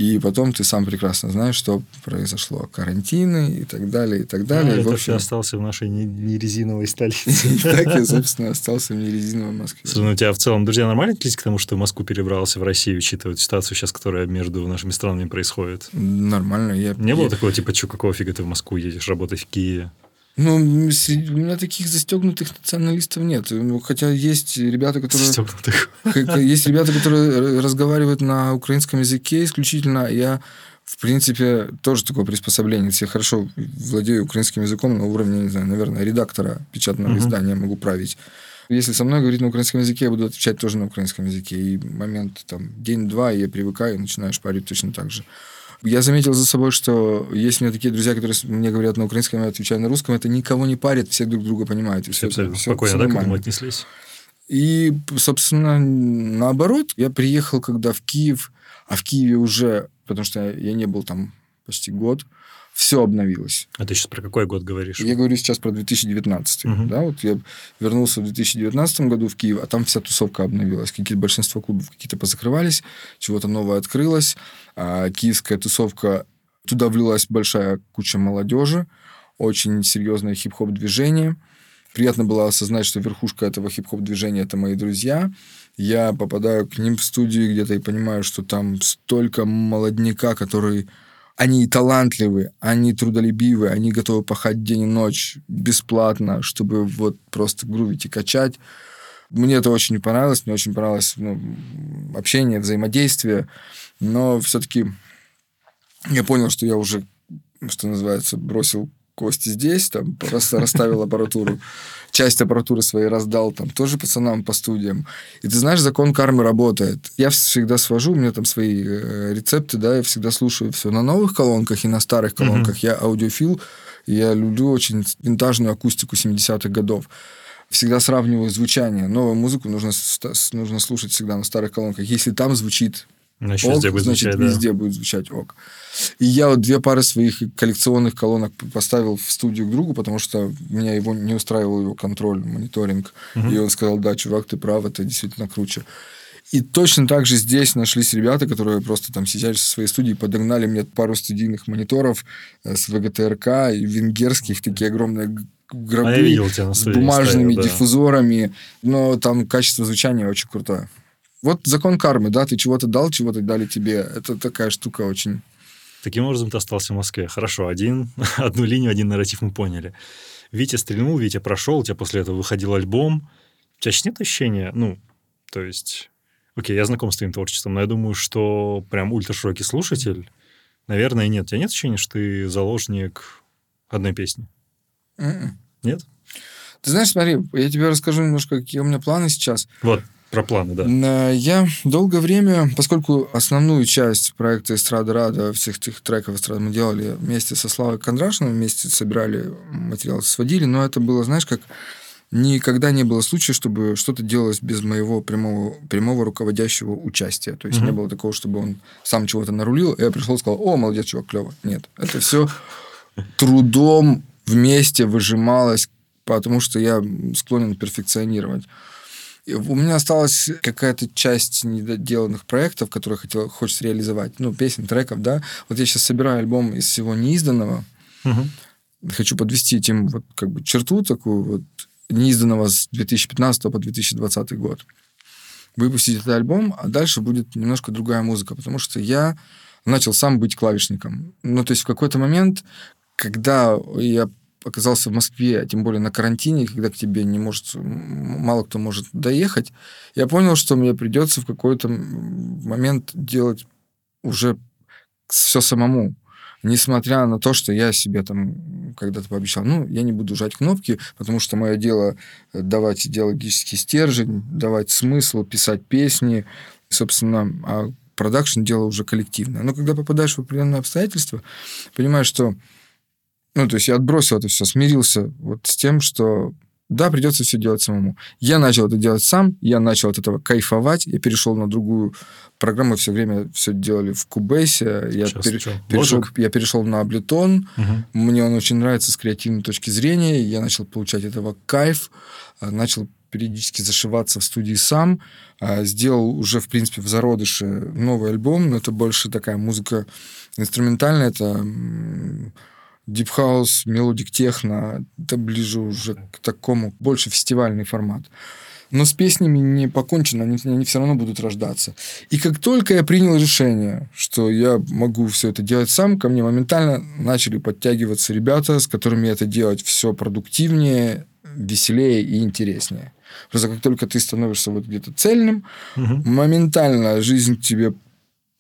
И потом ты сам прекрасно знаешь, что произошло. Карантины и так далее, и так далее. И, в это общем, ты остался в нашей не- нерезиновой столице. [LAUGHS] и так я, собственно, остался в нерезиновой Москве. Слушай, ну у тебя в целом друзья нормально отнеслись к тому, что в Москву перебрался в Россию, учитывая ситуацию сейчас, которая между нашими странами происходит? Нормально. Я, Не было такого, типа, что, какого фига ты в Москву едешь, работать в Киеве? Ну, среди- у меня таких застегнутых националистов нет. Хотя есть ребята, которые... Стёгнутых. [LAUGHS] Х- Есть ребята, которые разговаривают на украинском языке исключительно. Я, в принципе, тоже такое приспособление. Я хорошо владею украинским языком на уровне, не знаю, наверное, редактора печатного Мгм. издания могу править. Если со мной говорить на украинском языке, я буду отвечать тоже на украинском языке. И момент там день-два, я привыкаю, и начинаю шпарить точно так же. Я заметил за собой, что есть у меня такие друзья, которые мне говорят на украинском, я отвечаю на русском, это никого не парит, все друг друга понимают. Все, все, все спокойно, все да, к этому отнеслись? И, собственно, наоборот, я приехал, когда в Киев, а в Киеве уже, потому что я не был там почти год, все обновилось. А ты сейчас про какой год говоришь? Я говорю сейчас про 2019. Угу. Да, вот я вернулся в 2019 году в Киев, а там вся тусовка обновилась. Какие-то большинство клубов какие-то позакрывались, чего-то новое открылось. А киевская тусовка, туда влилась большая куча молодежи, очень серьезное хип-хоп движение. Приятно было осознать, что верхушка этого хип-хоп движения это мои друзья. Я попадаю к ним в студию где-то и понимаю, что там столько молодняка, который они талантливые, они трудолюбивые, они готовы пахать день и ночь бесплатно, чтобы вот просто грувить и качать. Мне это очень понравилось, мне очень понравилось ну, общение, взаимодействие, но все-таки я понял, что я уже, что называется, бросил кости здесь, там расставил аппаратуру, часть аппаратуры своей раздал там тоже пацанам по студиям. И ты знаешь, закон кармы работает. Я всегда свожу, у меня там свои э, рецепты, да, я всегда слушаю все на новых колонках и на старых колонках. Mm-hmm. Я аудиофил, я люблю очень винтажную акустику 70-х годов всегда сравниваю звучание. Новую музыку нужно, нужно слушать всегда на старых колонках. Если там звучит Значит, ок, везде будет значит, звучать, везде да. будет звучать ок. И я вот две пары своих коллекционных колонок поставил в студию к другу, потому что меня его не устраивал его контроль, мониторинг. Угу. И он сказал, да, чувак, ты прав, это действительно круче. И точно так же здесь нашлись ребята, которые просто там сидели со своей студии, подогнали мне пару студийных мониторов э, с ВГТРК и венгерских, такие огромные гробы а видел тебя с бумажными ставил, да. диффузорами, но там качество звучания очень крутое. Вот закон кармы, да, ты чего-то дал, чего-то дали тебе. Это такая штука очень... Таким образом ты остался в Москве. Хорошо, один, [LAUGHS] одну линию, один нарратив мы поняли. Витя стрельнул, Витя прошел, у тебя после этого выходил альбом. У тебя сейчас нет ощущения, ну, то есть... Окей, я знаком с твоим творчеством, но я думаю, что прям ультраширокий слушатель, наверное, нет. У тебя нет ощущения, что ты заложник одной песни? Mm-mm. М-м. Нет? Ты знаешь, смотри, я тебе расскажу немножко, какие у меня планы сейчас. Вот, про планы, да. Я долгое время, поскольку основную часть проекта «Эстрада Рада», всех этих треков «Эстрада» мы делали вместе со Славой Кондрашиным, вместе собирали материал, сводили, но это было, знаешь, как никогда не было случая, чтобы что-то делалось без моего прямого, прямого руководящего участия. То есть mm-hmm. не было такого, чтобы он сам чего-то нарулил, и я пришел и сказал, о, молодец, чувак, клево. Нет, это все трудом вместе выжималось, потому что я склонен перфекционировать. У меня осталась какая-то часть недоделанных проектов, которые хотел, хочется реализовать. Ну, песен, треков, да. Вот я сейчас собираю альбом из всего неизданного. Угу. Хочу подвести этим вот как бы черту такую вот неизданного с 2015 по 2020 год. Выпустить этот альбом, а дальше будет немножко другая музыка, потому что я начал сам быть клавишником. Ну, то есть в какой-то момент, когда я оказался в Москве, а тем более на карантине, когда к тебе не может, мало кто может доехать, я понял, что мне придется в какой-то момент делать уже все самому. Несмотря на то, что я себе там когда-то пообещал, ну, я не буду жать кнопки, потому что мое дело давать идеологический стержень, давать смысл, писать песни, собственно, а продакшн дело уже коллективное. Но когда попадаешь в определенные обстоятельства, понимаешь, что ну, то есть я отбросил это все, смирился вот с тем, что да, придется все делать самому. Я начал это делать сам, я начал от этого кайфовать, я перешел на другую программу, все время все делали в Кубейсе, я, пер, перешел, я перешел на Ableton, угу. мне он очень нравится с креативной точки зрения, я начал получать этого кайф, а, начал периодически зашиваться в студии сам, а, сделал уже, в принципе, в зародыше новый альбом, но это больше такая музыка инструментальная, это House, melodic techno, это ближе уже к такому, больше фестивальный формат. Но с песнями не покончено, они, они все равно будут рождаться. И как только я принял решение, что я могу все это делать сам, ко мне моментально начали подтягиваться ребята, с которыми это делать все продуктивнее, веселее и интереснее. Просто как только ты становишься вот где-то цельным, угу. моментально жизнь тебе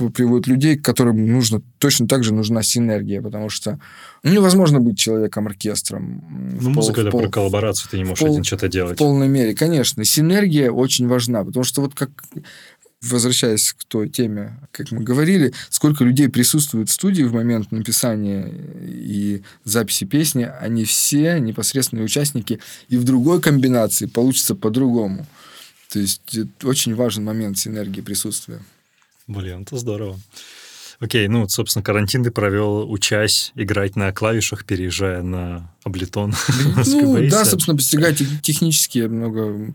приводит людей, которым нужно, точно так же нужна синергия, потому что невозможно быть человеком-оркестром. Ну, музыка это про коллаборацию, ты не можешь пол, один что-то делать. В полной мере, конечно. Синергия очень важна, потому что вот как возвращаясь к той теме, как мы говорили, сколько людей присутствует в студии в момент написания и записи песни, они все непосредственные участники, и в другой комбинации получится по-другому. То есть это очень важный момент синергии присутствия. Блин, это здорово. Окей, ну, собственно, карантин ты провел, учась играть на клавишах, переезжая на облитон. [LAUGHS] Ну, да, собственно, постигать технически я много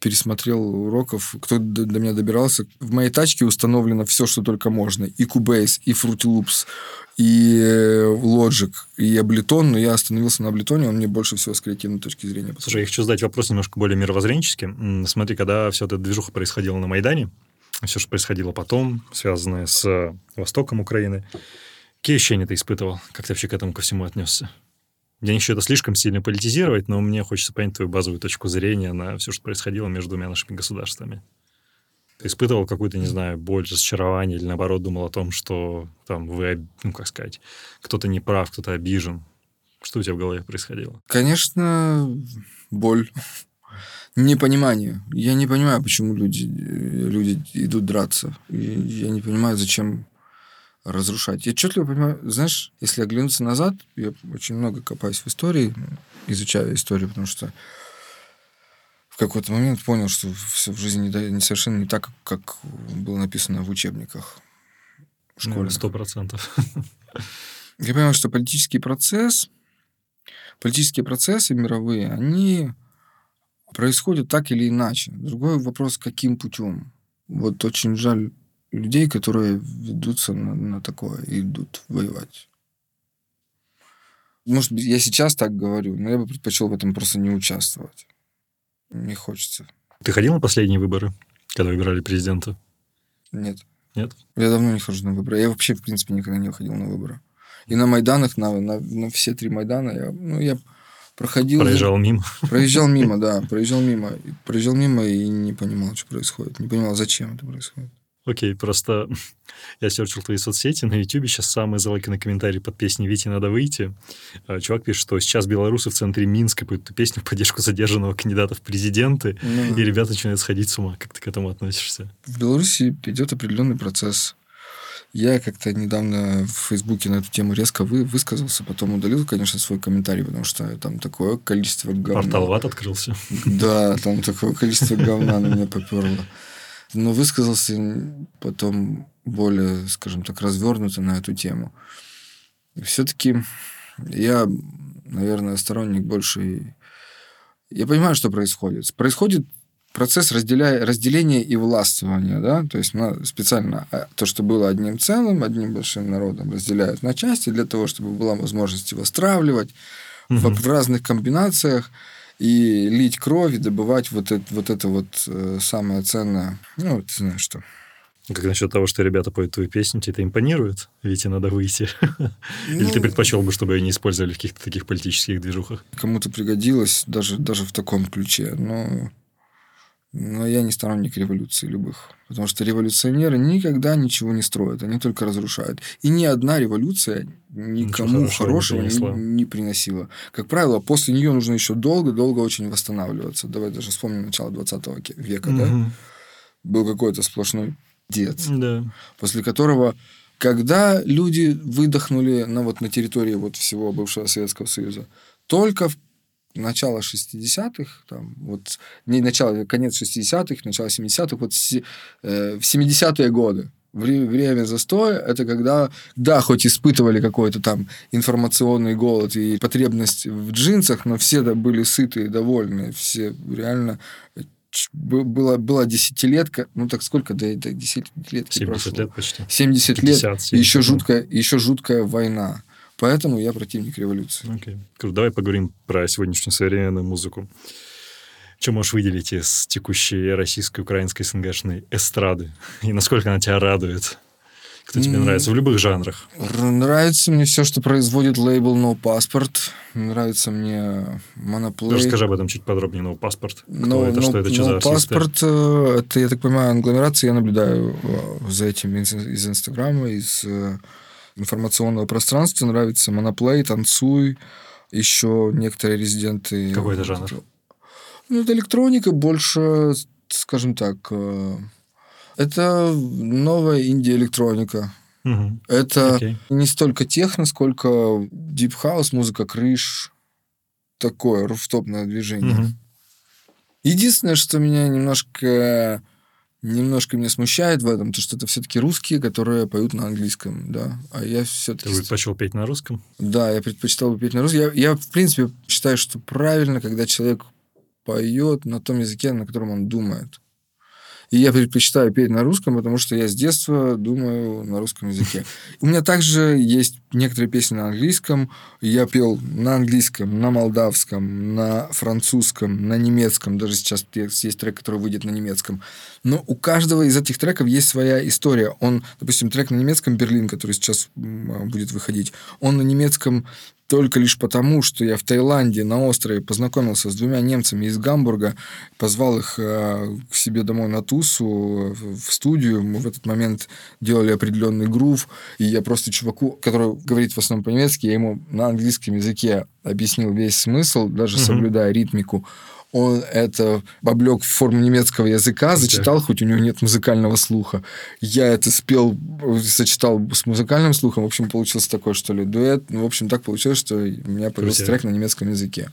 пересмотрел уроков, кто до, до меня добирался. В моей тачке установлено все, что только можно. И Cubase, и Fruity Loops, и э, Logic, и Ableton. Но я остановился на Ableton, он мне больше всего с креативной точки зрения. Слушай, я хочу задать вопрос немножко более мировоззренческий. Смотри, когда вся эта движуха происходила на Майдане, все, что происходило потом, связанное с востоком Украины, какие ощущения ты испытывал? Как ты вообще к этому ко всему отнесся? Я не хочу это слишком сильно политизировать, но мне хочется понять твою базовую точку зрения на все, что происходило между двумя нашими государствами. Ты испытывал какую-то, не знаю, боль, разочарование или, наоборот, думал о том, что там вы, ну, как сказать, кто-то не прав, кто-то обижен? Что у тебя в голове происходило? Конечно, боль. Непонимание. Я не понимаю, почему люди, люди идут драться. Я не понимаю, зачем разрушать. Я отчетливо понимаю, знаешь, если оглянуться назад, я очень много копаюсь в истории, изучаю историю, потому что в какой-то момент понял, что все в жизни не, совершенно не так, как было написано в учебниках в школе. Сто процентов. Я понял, что политический процесс, политические процессы мировые, они происходят так или иначе. Другой вопрос, каким путем. Вот очень жаль людей, которые ведутся на, на такое и идут воевать. Может быть, я сейчас так говорю, но я бы предпочел в этом просто не участвовать. Не хочется. Ты ходил на последние выборы, когда выбирали президента? Нет. Нет? Я давно не хожу на выборы. Я вообще, в принципе, никогда не ходил на выборы. И на Майданах, на, на, на все три Майдана, я, ну, я проходил... Проезжал мимо? Проезжал [LAUGHS] мимо, да. Проезжал мимо. Проезжал мимо и не понимал, что происходит. Не понимал, зачем это происходит. Окей, просто [LAUGHS] я серчил твои соцсети, на YouTube сейчас самый залайканный комментарий под песней «Вите надо выйти». А, чувак пишет, что сейчас белорусы в центре Минска поют эту песню в поддержку задержанного кандидата в президенты, ну, и ребята начинают сходить с ума. Как ты к этому относишься? В Беларуси идет определенный процесс. Я как-то недавно в Фейсбуке на эту тему резко вы, высказался, потом удалил, конечно, свой комментарий, потому что там такое количество говна. Портал ВАТ открылся. Да, там такое количество говна на меня поперло но высказался потом более, скажем так, развернуто на эту тему. Все-таки я, наверное, сторонник больше... Я понимаю, что происходит. Происходит процесс разделя... разделения и властвования, да, то есть на специально а, то, что было одним целым, одним большим народом, разделяют на части для того, чтобы была возможность его стравливать угу. в, в разных комбинациях и лить кровь, и добывать вот это вот, это вот э, самое ценное. Ну, ты знаешь что. Как насчет того, что ребята поют твою песню, тебе это импонирует? Вите надо выйти. [LAUGHS] Или ты ну, предпочел бы, чтобы ее не использовали в каких-то таких политических движухах? Кому-то пригодилось даже, даже в таком ключе. Но но я не сторонник революции любых. Потому что революционеры никогда ничего не строят, они только разрушают. И ни одна революция никому хорошего, хорошего не, не, не приносила. Как правило, после нее нужно еще долго-долго очень восстанавливаться. Давай даже вспомним начало 20 века, угу. да? Был какой-то сплошной дец, да. после которого когда люди выдохнули на, вот, на территории вот всего бывшего Советского Союза, только в начало 60-х, там, вот, не начало, конец 60-х, начало 70-х, вот э, в 70-е годы, время застоя, это когда, да, хоть испытывали какой-то там информационный голод и потребность в джинсах, но все да, были сытые, довольны, все реально была, была десятилетка, ну так сколько до, до десятилетки 70 прошло? лет почти. 70 50, лет, 70, еще, жуткая, еще жуткая война. Поэтому я противник революции. Окей. Okay. Давай поговорим про сегодняшнюю современную музыку. Что можешь выделить из текущей российской, украинской, СНГшной эстрады? И насколько она тебя радует? Кто тебе нравится в любых жанрах? Нравится мне все, что производит лейбл No Passport. Нравится мне Monoplay. Расскажи об этом чуть подробнее. No Passport. Кто no, это? No, что это? Что no за Passport, э, это, я так понимаю, англомерация. Я наблюдаю э, за этим из, из Инстаграма, из э, информационного пространства. Нравится Monoplay, Танцуй, еще некоторые резиденты. Какой это жанр? Ну, это электроника больше, скажем так, это новая инди-электроника. Угу. Это Окей. не столько техно, сколько deep house, музыка крыш, такое руфтопное движение. Мгм. Единственное, что меня немножко немножко меня смущает в этом, то что это все-таки русские, которые поют на английском, да. А я Ты все-таки... предпочел петь на русском? Да, я предпочитал бы петь на русском. Я, я, в принципе, считаю, что правильно, когда человек поет на том языке, на котором он думает. И я предпочитаю петь на русском, потому что я с детства думаю на русском языке. У меня также есть некоторые песни на английском. Я пел на английском, на молдавском, на французском, на немецком. Даже сейчас есть трек, который выйдет на немецком. Но у каждого из этих треков есть своя история. Он, допустим, трек на немецком «Берлин», который сейчас будет выходить, он на немецком только лишь потому, что я в Таиланде на острове познакомился с двумя немцами из Гамбурга, позвал их э, к себе домой на тусу, в студию. Мы в этот момент делали определенный грув, и я просто чуваку, который говорит в основном по-немецки, я ему на английском языке объяснил весь смысл, даже Мгм. соблюдая ритмику. Он это облег в форму немецкого языка, зачитал, хоть у него нет музыкального слуха. Я это спел, сочетал с музыкальным слухом. В общем, получился такой, что ли, дуэт. Ну, в общем, так получилось, что у меня появился Крутяк. трек на немецком языке.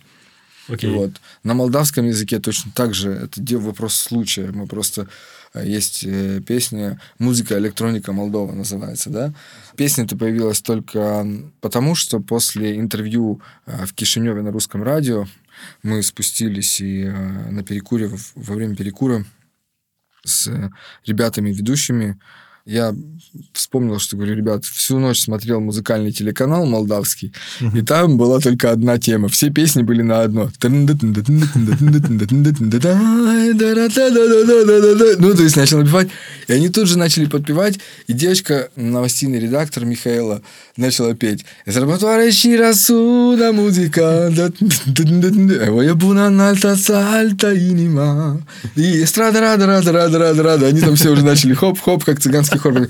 Окей. Вот. На молдавском языке точно так же. Это вопрос случая. Мы просто... э, Есть э, песня «Музыка, электроника Молдова» называется, да? Песня эта появилась только потому, что после интервью э, в Кишиневе на русском радио мы спустились и э, на перекуре, во время перекура с э, ребятами-ведущими я вспомнил, что говорю, ребят, всю ночь смотрел музыкальный телеканал молдавский, и там была только одна тема. Все песни были на одно. Ну, то есть начал напевать. И они тут же начали подпевать. И девочка, новостейный редактор Михаила, начала петь. Зарабатывая ширасуна музыка. Сальта и эстрада, рада, рада, рада, рада, рада. Они там все уже начали хоп-хоп, как цыганский хор.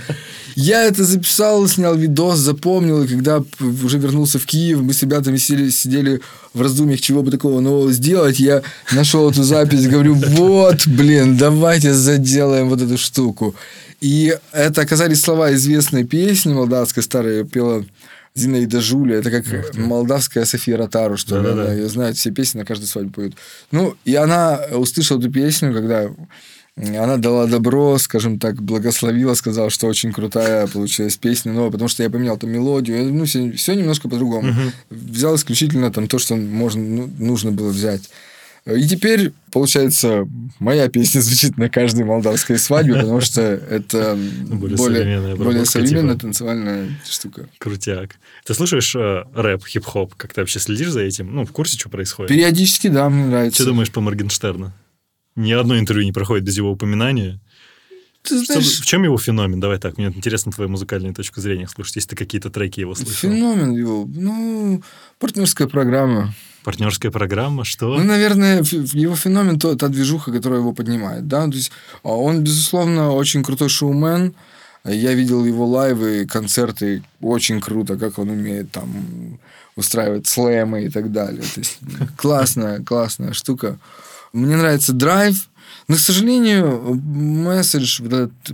Я это записал, снял видос, запомнил, и когда уже вернулся в Киев, мы с ребятами сидели, сидели в раздумьях, чего бы такого нового сделать, я нашел эту запись, говорю, вот, блин, давайте заделаем вот эту штуку. И это оказались слова известной песни молдавской, старой, пела Зинаида Жуля, это как молдавская София Ротару, что ли, Да-да-да. она ее знает, все песни на каждой свадьбе поют. Ну, и она услышала эту песню, когда она дала добро, скажем так, благословила, сказала, что очень крутая получилась песня, но потому что я поменял там мелодию, ну, все, все немножко по-другому. Взял исключительно там то, что можно, ну, нужно было взять. И теперь, получается, моя песня звучит на каждой молдавской свадьбе, потому что это [LAUGHS] Более более, современная более современная типа. танцевальная штука. Крутяк. Ты слушаешь э, рэп, хип-хоп? Как ты вообще следишь за этим? Ну, в курсе, что происходит? Периодически, да, мне нравится. Что думаешь по Моргенштерну? Ни одно интервью не проходит без его упоминания. Ты Что- знаешь, в чем его феномен? Давай так, мне интересна твоя музыкальная точка зрения слушать, если ты какие-то треки его слышал. феномен его, ну, партнерская программа. Партнерская программа, что? Ну, наверное, его феномен то, та движуха, которая его поднимает, да, то есть а он, безусловно, очень крутой шоумен, я видел его лайвы, концерты, очень круто, как он умеет там устраивать слэмы и так далее. То есть классная, классная штука. Мне нравится драйв, но, к сожалению, месседж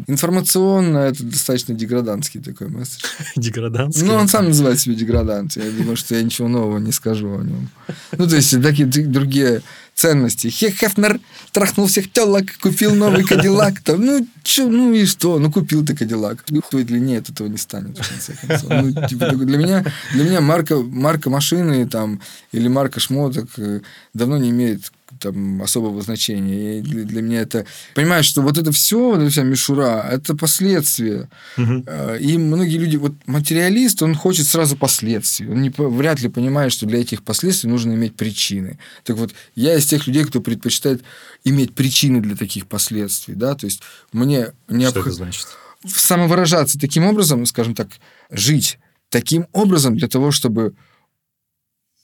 информационно, это достаточно деградантский такой месседж. [LAUGHS] Деграданский? Ну, он сам называет себя деградант. Я думаю, что я ничего нового не скажу о нем. Ну, то есть, такие другие ценности. Хефнер трахнул всех телок, купил новый Кадиллак. Там, ну, чё, ну и что? Ну, купил ты Кадиллак. В твоей длине от этого не станет, в конце концов. Ну, типа, для меня, для меня марка, марка машины там, или марка шмоток э, давно не имеет там особого значения. И для, для меня это... Понимаешь, что вот это все, вот эта вся мишура, это последствия. Э, И многие люди, вот материалист, он хочет сразу последствий. Он не, вряд ли понимает, что для этих последствий нужно иметь причины. Так вот, я из тех людей, кто предпочитает иметь причины для таких последствий. Да? То есть мне Что необходимо... это значит? самовыражаться таким образом, скажем так, жить таким образом для того, чтобы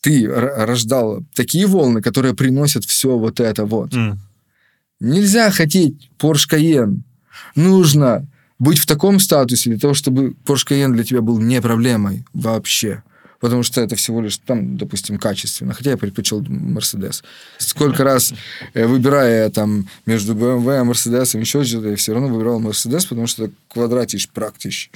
ты рождал такие волны, которые приносят все вот это вот. Mm. Нельзя хотеть Porsche Cayenne. Нужно быть в таком статусе для того, чтобы Porsche Cayenne для тебя был не проблемой вообще. Потому что это всего лишь, там, допустим, качественно. Хотя я предпочел Mercedes. Сколько раз, э, выбирая там между BMW, Mercedes и еще что-то, я все равно выбирал Mercedes, потому что квадратиш практиш.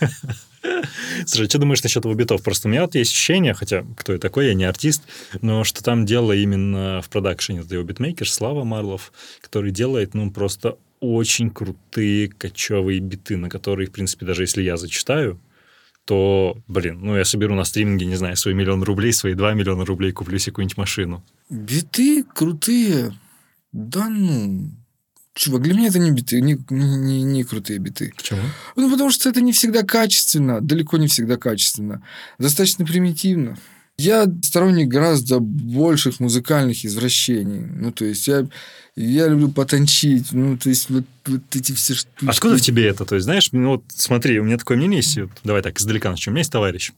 [LAUGHS] [LAUGHS] Слушай, что думаешь насчет битов? Просто у меня вот есть ощущение, хотя кто я такой, я не артист, но что там дело именно в продакшене. Это его битмейкер Слава Марлов, который делает, ну, просто очень крутые кочевые биты, на которые, в принципе, даже если я зачитаю, то, блин, ну я соберу на стриминге, не знаю, свой миллион рублей, свои два миллиона рублей, куплю себе какую-нибудь машину. Биты крутые. Да ну, Чувак, для меня это не биты, не, не, не крутые биты. Почему? Ну, потому что это не всегда качественно, далеко не всегда качественно. Достаточно примитивно. Я сторонник гораздо больших музыкальных извращений. Ну, то есть, я, я люблю потанчить. Ну, то есть, вот, вот эти все штуки. Откуда в тебе это? То есть, знаешь, ну, вот смотри, у меня такое мнение есть. Вот, давай так, издалека начнем. У меня есть товарищ.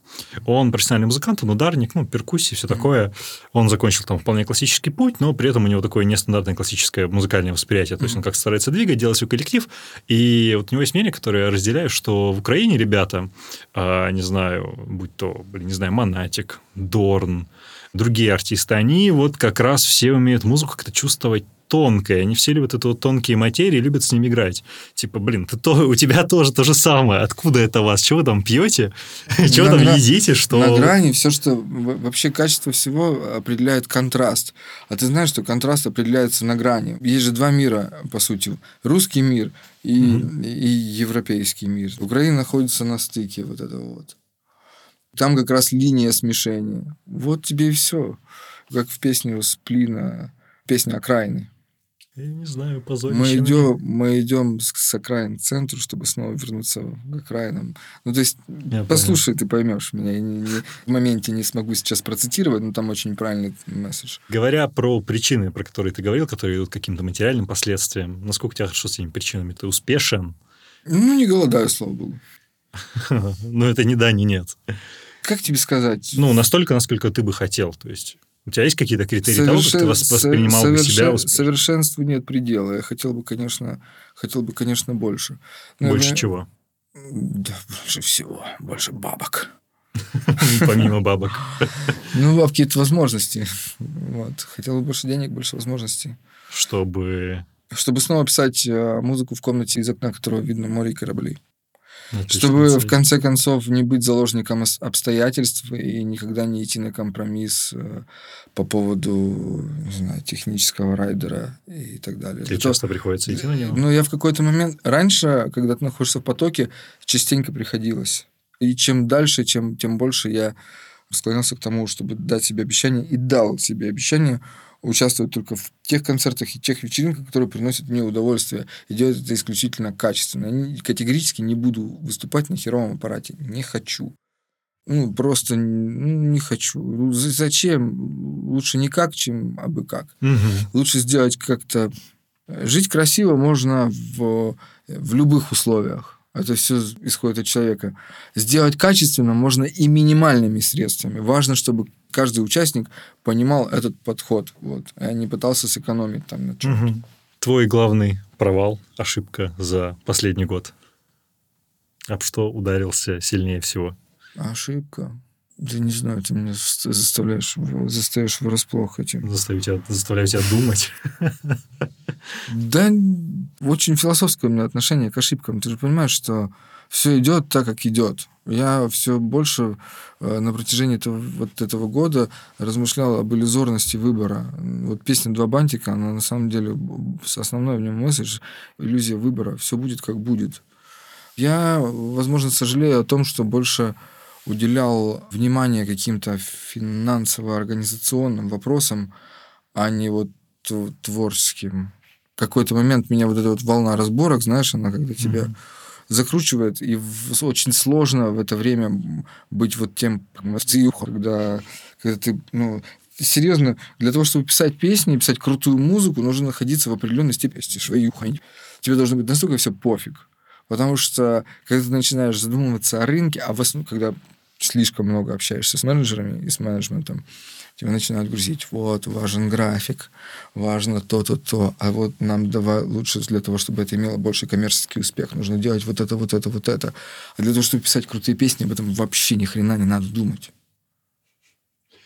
Он профессиональный музыкант, он ударник, ну, перкуссии, все mm-hmm. такое. Он закончил там вполне классический путь, но при этом у него такое нестандартное классическое музыкальное восприятие. То есть, mm-hmm. он как старается двигать, делать свой коллектив. И вот у него есть мнение, которое я разделяю, что в Украине ребята, а, не знаю, будь то, блин, не знаю, Монатик, Дорн, другие артисты, они вот как раз все умеют музыку как-то чувствовать тонкое. Они все любят эту вот тонкие материи, любят с ними играть. Типа, блин, ты то, у тебя тоже то же самое. Откуда это у вас? Чего вы там пьете? [LAUGHS] Чего там едите? Что... На грани все, что... Вообще качество всего определяет контраст. А ты знаешь, что контраст определяется на грани. Есть же два мира, по сути. Русский мир и, mm-hmm. и европейский мир. Украина находится на стыке вот этого вот. Там как раз линия смешения. Вот тебе и все. Как в песне у Сплина, песня «Окраины». Я не знаю, позорище. Мы идем, мы идем с, с окраин к центру, чтобы снова вернуться к окраинам. Ну, то есть, Я послушай, понял. ты поймешь меня. Я не, не, в моменте не смогу сейчас процитировать, но там очень правильный месседж. Говоря про причины, про которые ты говорил, которые идут к каким-то материальным последствиям, насколько у тебя хорошо с этими причинами? Ты успешен? Ну, не голодаю, слава богу. [LAUGHS] Ну, это не да, не нет. Как тебе сказать? Ну, настолько, насколько ты бы хотел. То есть у тебя есть какие-то критерии Совершен... того, как ты воспринимал Совершен... бы себя? Успешно? Совершенству нет предела. Я хотел бы, конечно, хотел бы, конечно, больше. Наверное... Больше чего? Да, больше всего. Больше бабок. [LAUGHS] Помимо бабок. Ну, бабки – это возможности. Вот. Хотел бы больше денег, больше возможностей. Чтобы... Чтобы снова писать э, музыку в комнате, из окна которого видно море и корабли. Чтобы в конце концов не быть заложником обстоятельств и никогда не идти на компромисс э, по поводу, не знаю, технического райдера и так далее. Тебе часто приходится идти на него? Ну, я в какой-то момент... Раньше, когда ты находишься в потоке, частенько приходилось. И чем дальше, чем, тем больше я склонялся к тому, чтобы дать себе обещание, и дал себе обещание участвовать только в тех концертах и тех вечеринках, которые приносят мне удовольствие, и делать это исключительно качественно. Я категорически не буду выступать на херовом аппарате. Не хочу. Ну, просто ну, не хочу. Ну, зачем? Лучше никак, чем абы как. Угу. Лучше сделать как-то... Жить красиво можно в, в любых условиях. Это все исходит от человека. Сделать качественно можно и минимальными средствами. Важно, чтобы каждый участник понимал этот подход, вот, а не пытался сэкономить там на чем-то. Угу. Твой главный провал, ошибка за последний год? Об что ударился сильнее всего? Ошибка. Да не знаю, ты меня заставляешь, заставишь врасплох этим. Заставляю тебя, заставляю тебя думать. [LAUGHS] Да, очень философское у меня отношение к ошибкам. Ты же понимаешь, что все идет так, как идет. Я все больше э, на протяжении этого, вот этого года размышлял об иллюзорности выбора. Вот песня «Два бантика», она на самом деле, основной в нем месседж, иллюзия выбора. Все будет, как будет. Я, возможно, сожалею о том, что больше уделял внимание каким-то финансово-организационным вопросам, а не вот творческим. В какой-то момент меня вот эта вот волна разборок, знаешь, она когда тебя mm-hmm закручивает, и очень сложно в это время быть вот тем, когда, когда ты, ну, серьезно, для того, чтобы писать песни, писать крутую музыку, нужно находиться в определенной степени шваюхань. Тебе должно быть настолько все пофиг. Потому что, когда ты начинаешь задумываться о рынке, а в основном, когда слишком много общаешься с менеджерами и с менеджментом, тебя начинают грузить. Вот, важен график, важно то-то, то. А вот нам давай лучше для того, чтобы это имело больше коммерческий успех, нужно делать вот это, вот это, вот это. А для того, чтобы писать крутые песни, об этом вообще ни хрена не надо думать.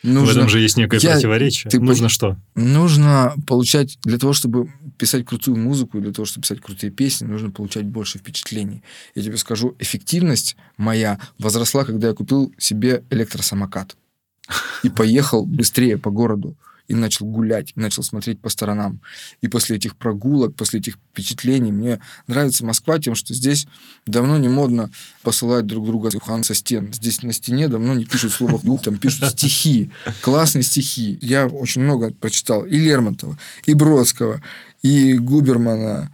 Нужно... В этом же есть некое Я... противоречие. Ты нужно что? Нужно получать, для того, чтобы писать крутую музыку, для того, чтобы писать крутые песни, нужно получать больше впечатлений. Я тебе скажу, эффективность моя возросла, когда я купил себе электросамокат и поехал быстрее по городу и начал гулять, начал смотреть по сторонам. И после этих прогулок, после этих впечатлений, мне нравится Москва тем, что здесь давно не модно посылать друг друга хан со стен. Здесь на стене давно не пишут слово «дух», там пишут стихи, классные стихи. Я очень много прочитал и Лермонтова, и Бродского, и Губермана,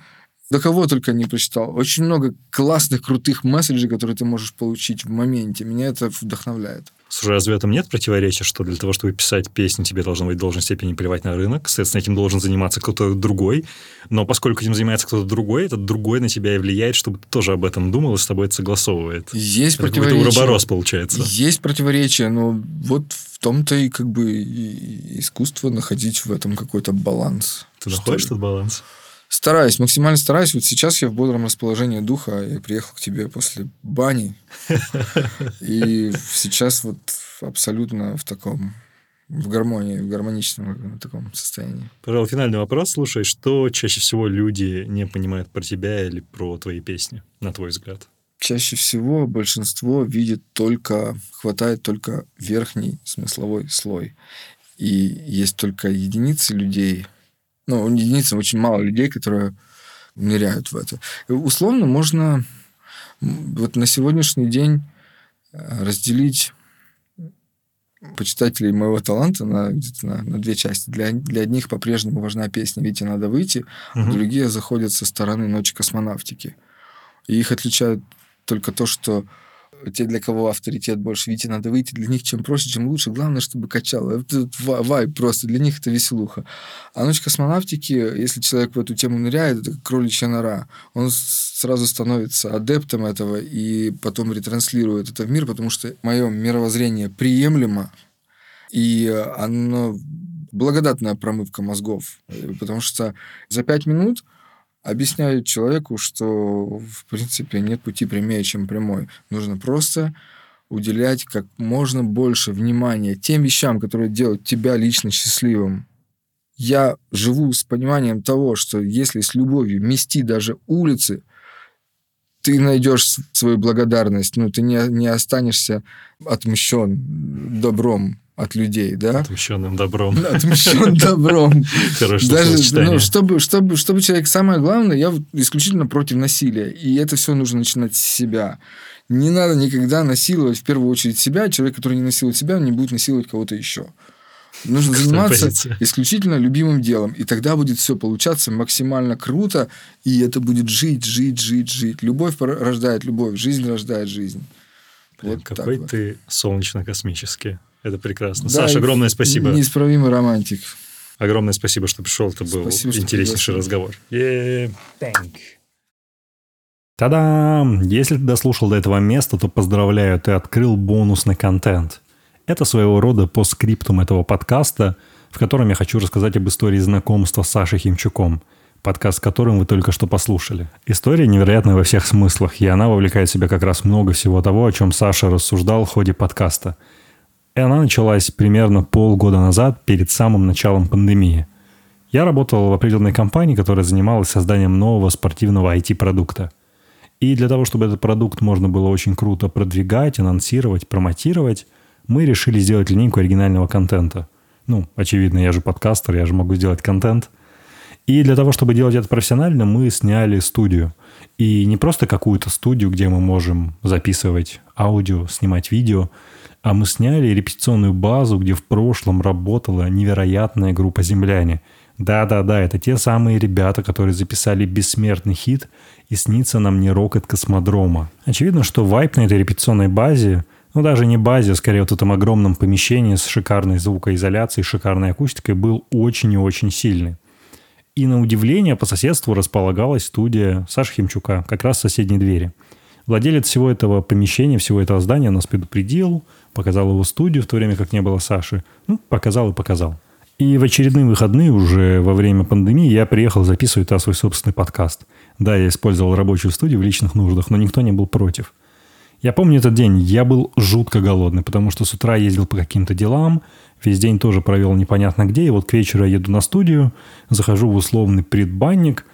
да кого только не прочитал. Очень много классных, крутых месседжей, которые ты можешь получить в моменте. Меня это вдохновляет. Слушай, разве в этом нет противоречия, что для того, чтобы писать песни, тебе должно быть в должной степени плевать на рынок, соответственно, этим должен заниматься кто-то другой, но поскольку этим занимается кто-то другой, этот другой на тебя и влияет, чтобы ты тоже об этом думал и с тобой это согласовывает. Есть это противоречие. уроборос получается. Есть противоречие, но вот в том-то и как бы и искусство находить в этом какой-то баланс. Ты находишь этот баланс? Стараюсь, максимально стараюсь. Вот сейчас я в бодром расположении духа. Я приехал к тебе после бани. И сейчас вот абсолютно в таком в гармонии, в гармоничном таком состоянии. Пожалуй, финальный вопрос. Слушай, что чаще всего люди не понимают про тебя или про твои песни, на твой взгляд? Чаще всего большинство видит только, хватает только верхний смысловой слой. И есть только единицы людей, ну, единицы, очень мало людей, которые ныряют в это. И условно можно вот на сегодняшний день э, разделить почитателей моего таланта на, на, на две части. Для, для одних по-прежнему важна песня «Вите, надо выйти», угу. а другие заходят со стороны «Ночи космонавтики». И их отличает только то, что те, для кого авторитет больше, видите, надо выйти, для них чем проще, чем лучше. Главное, чтобы качало. Это вайб просто, для них это веселуха. А ночь космонавтики, если человек в эту тему ныряет, это как кроличья нора. Он сразу становится адептом этого и потом ретранслирует это в мир, потому что мое мировоззрение приемлемо, и оно благодатная промывка мозгов. Потому что за пять минут объясняют человеку, что, в принципе, нет пути прямее, чем прямой. Нужно просто уделять как можно больше внимания тем вещам, которые делают тебя лично счастливым. Я живу с пониманием того, что если с любовью мести даже улицы, ты найдешь свою благодарность, ну, ты не, не останешься отмщен добром от людей, да? Отмщенным добром. Отмщен добром. [LAUGHS] Хорошее Даже, ну, чтобы, чтобы, чтобы человек... Самое главное, я исключительно против насилия. И это все нужно начинать с себя. Не надо никогда насиловать в первую очередь себя. Человек, который не насилует себя, он не будет насиловать кого-то еще. Нужно заниматься позиция. исключительно любимым делом. И тогда будет все получаться максимально круто. И это будет жить, жить, жить, жить. Любовь рождает любовь. Жизнь рождает жизнь. Вот Какой ты вот. солнечно-космический. Это прекрасно. Да, Саша, огромное спасибо. Неисправимый романтик. Огромное спасибо, что пришел. Это был спасибо, интереснейший разговор. Yeah. Та-дам! Если ты дослушал до этого места, то поздравляю, ты открыл бонусный контент. Это своего рода по скриптум этого подкаста, в котором я хочу рассказать об истории знакомства с Сашей Химчуком, подкаст, которым вы только что послушали. История невероятная во всех смыслах, и она вовлекает в себя как раз много всего того, о чем Саша рассуждал в ходе подкаста – и она началась примерно полгода назад, перед самым началом пандемии. Я работал в определенной компании, которая занималась созданием нового спортивного IT-продукта. И для того, чтобы этот продукт можно было очень круто продвигать, анонсировать, промотировать, мы решили сделать линейку оригинального контента. Ну, очевидно, я же подкастер, я же могу сделать контент. И для того, чтобы делать это профессионально, мы сняли студию. И не просто какую-то студию, где мы можем записывать аудио, снимать видео – а мы сняли репетиционную базу, где в прошлом работала невероятная группа «Земляне». Да-да-да, это те самые ребята, которые записали бессмертный хит «И снится нам не рок от космодрома». Очевидно, что вайп на этой репетиционной базе, ну даже не базе, а скорее вот этом огромном помещении с шикарной звукоизоляцией, шикарной акустикой был очень и очень сильный. И на удивление по соседству располагалась студия Саши Химчука, как раз в соседней двери. Владелец всего этого помещения, всего этого здания нас предупредил, показал его студию, в то время как не было Саши. Ну, показал и показал. И в очередные выходные уже во время пандемии я приехал записывать свой собственный подкаст. Да, я использовал рабочую студию в личных нуждах, но никто не был против. Я помню этот день, я был жутко голодный, потому что с утра ездил по каким-то делам, весь день тоже провел непонятно где, и вот к вечеру я еду на студию, захожу в условный предбанник,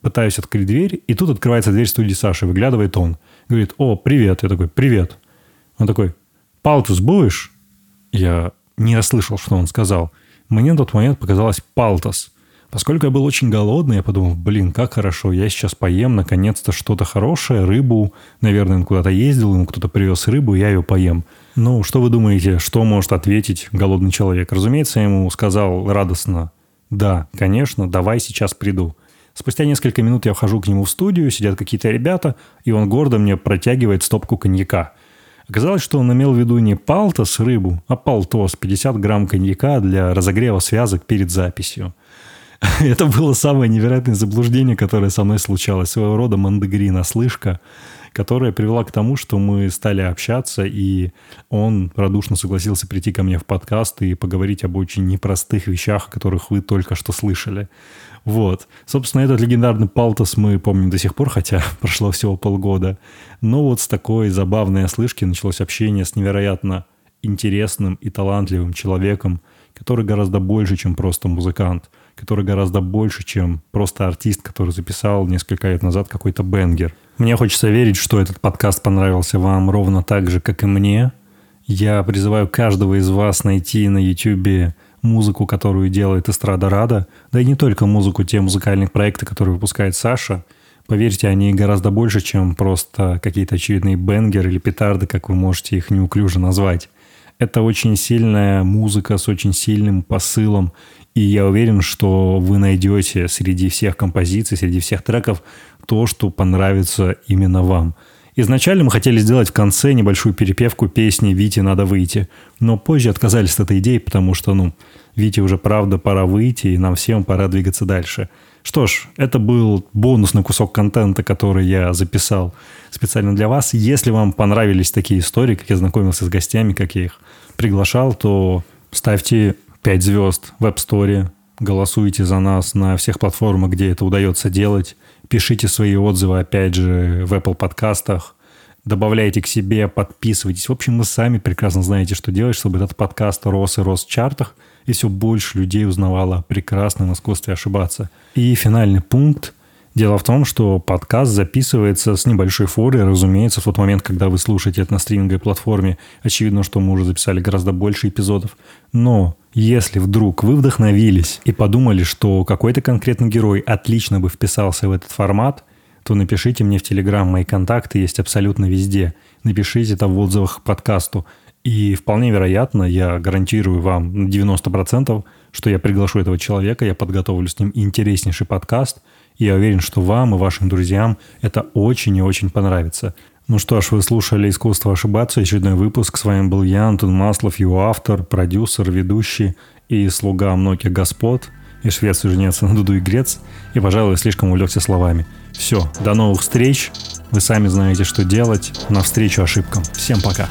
пытаюсь открыть дверь, и тут открывается дверь студии Саши, выглядывает он. Говорит, о, привет. Я такой, привет. Он такой, палтус будешь? Я не расслышал, что он сказал. Мне на тот момент показалось палтос. Поскольку я был очень голодный, я подумал, блин, как хорошо, я сейчас поем наконец-то что-то хорошее, рыбу. Наверное, он куда-то ездил, ему кто-то привез рыбу, я ее поем. Ну, что вы думаете, что может ответить голодный человек? Разумеется, я ему сказал радостно, да, конечно, давай сейчас приду. Спустя несколько минут я вхожу к нему в студию, сидят какие-то ребята, и он гордо мне протягивает стопку коньяка. Оказалось, что он имел в виду не палтос рыбу, а палтос, 50 грамм коньяка для разогрева связок перед записью. [LAUGHS] Это было самое невероятное заблуждение, которое со мной случалось. Своего рода мандагрина, слышка, которая привела к тому, что мы стали общаться, и он радушно согласился прийти ко мне в подкаст и поговорить об очень непростых вещах, о которых вы только что слышали. Вот. Собственно, этот легендарный Палтос мы помним до сих пор, хотя [LAUGHS] прошло всего полгода. Но вот с такой забавной ослышки началось общение с невероятно интересным и талантливым человеком, который гораздо больше, чем просто музыкант – который гораздо больше, чем просто артист, который записал несколько лет назад какой-то бенгер. Мне хочется верить, что этот подкаст понравился вам ровно так же, как и мне. Я призываю каждого из вас найти на YouTube музыку, которую делает Эстрада Рада, да и не только музыку, те музыкальных проекты, которые выпускает Саша. Поверьте, они гораздо больше, чем просто какие-то очевидные бенгеры или петарды, как вы можете их неуклюже назвать. Это очень сильная музыка с очень сильным посылом и я уверен, что вы найдете среди всех композиций, среди всех треков то, что понравится именно вам. Изначально мы хотели сделать в конце небольшую перепевку песни «Вите надо выйти», но позже отказались от этой идеи, потому что, ну, Вите уже правда пора выйти, и нам всем пора двигаться дальше. Что ж, это был бонусный кусок контента, который я записал специально для вас. Если вам понравились такие истории, как я знакомился с гостями, как я их приглашал, то ставьте 5 звезд в App Store, голосуйте за нас на всех платформах, где это удается делать, пишите свои отзывы, опять же, в Apple подкастах, добавляйте к себе, подписывайтесь. В общем, вы сами прекрасно знаете, что делать, чтобы этот подкаст рос и рос в чартах, и все больше людей узнавало о прекрасном искусстве ошибаться. И финальный пункт – Дело в том, что подкаст записывается с небольшой форы, разумеется, в тот момент, когда вы слушаете это на стриминговой платформе. Очевидно, что мы уже записали гораздо больше эпизодов. Но если вдруг вы вдохновились и подумали, что какой-то конкретный герой отлично бы вписался в этот формат, то напишите мне в Телеграм, мои контакты есть абсолютно везде. Напишите это в отзывах к подкасту. И вполне вероятно, я гарантирую вам на 90%, что я приглашу этого человека, я подготовлю с ним интереснейший подкаст – я уверен, что вам и вашим друзьям это очень и очень понравится. Ну что ж, вы слушали «Искусство ошибаться», очередной выпуск. С вами был я, Антон Маслов, его автор, продюсер, ведущий и слуга многих господ. И швец, и женец, на дуду и грец. И, пожалуй, слишком увлекся словами. Все, до новых встреч. Вы сами знаете, что делать. Навстречу ошибкам. Всем пока.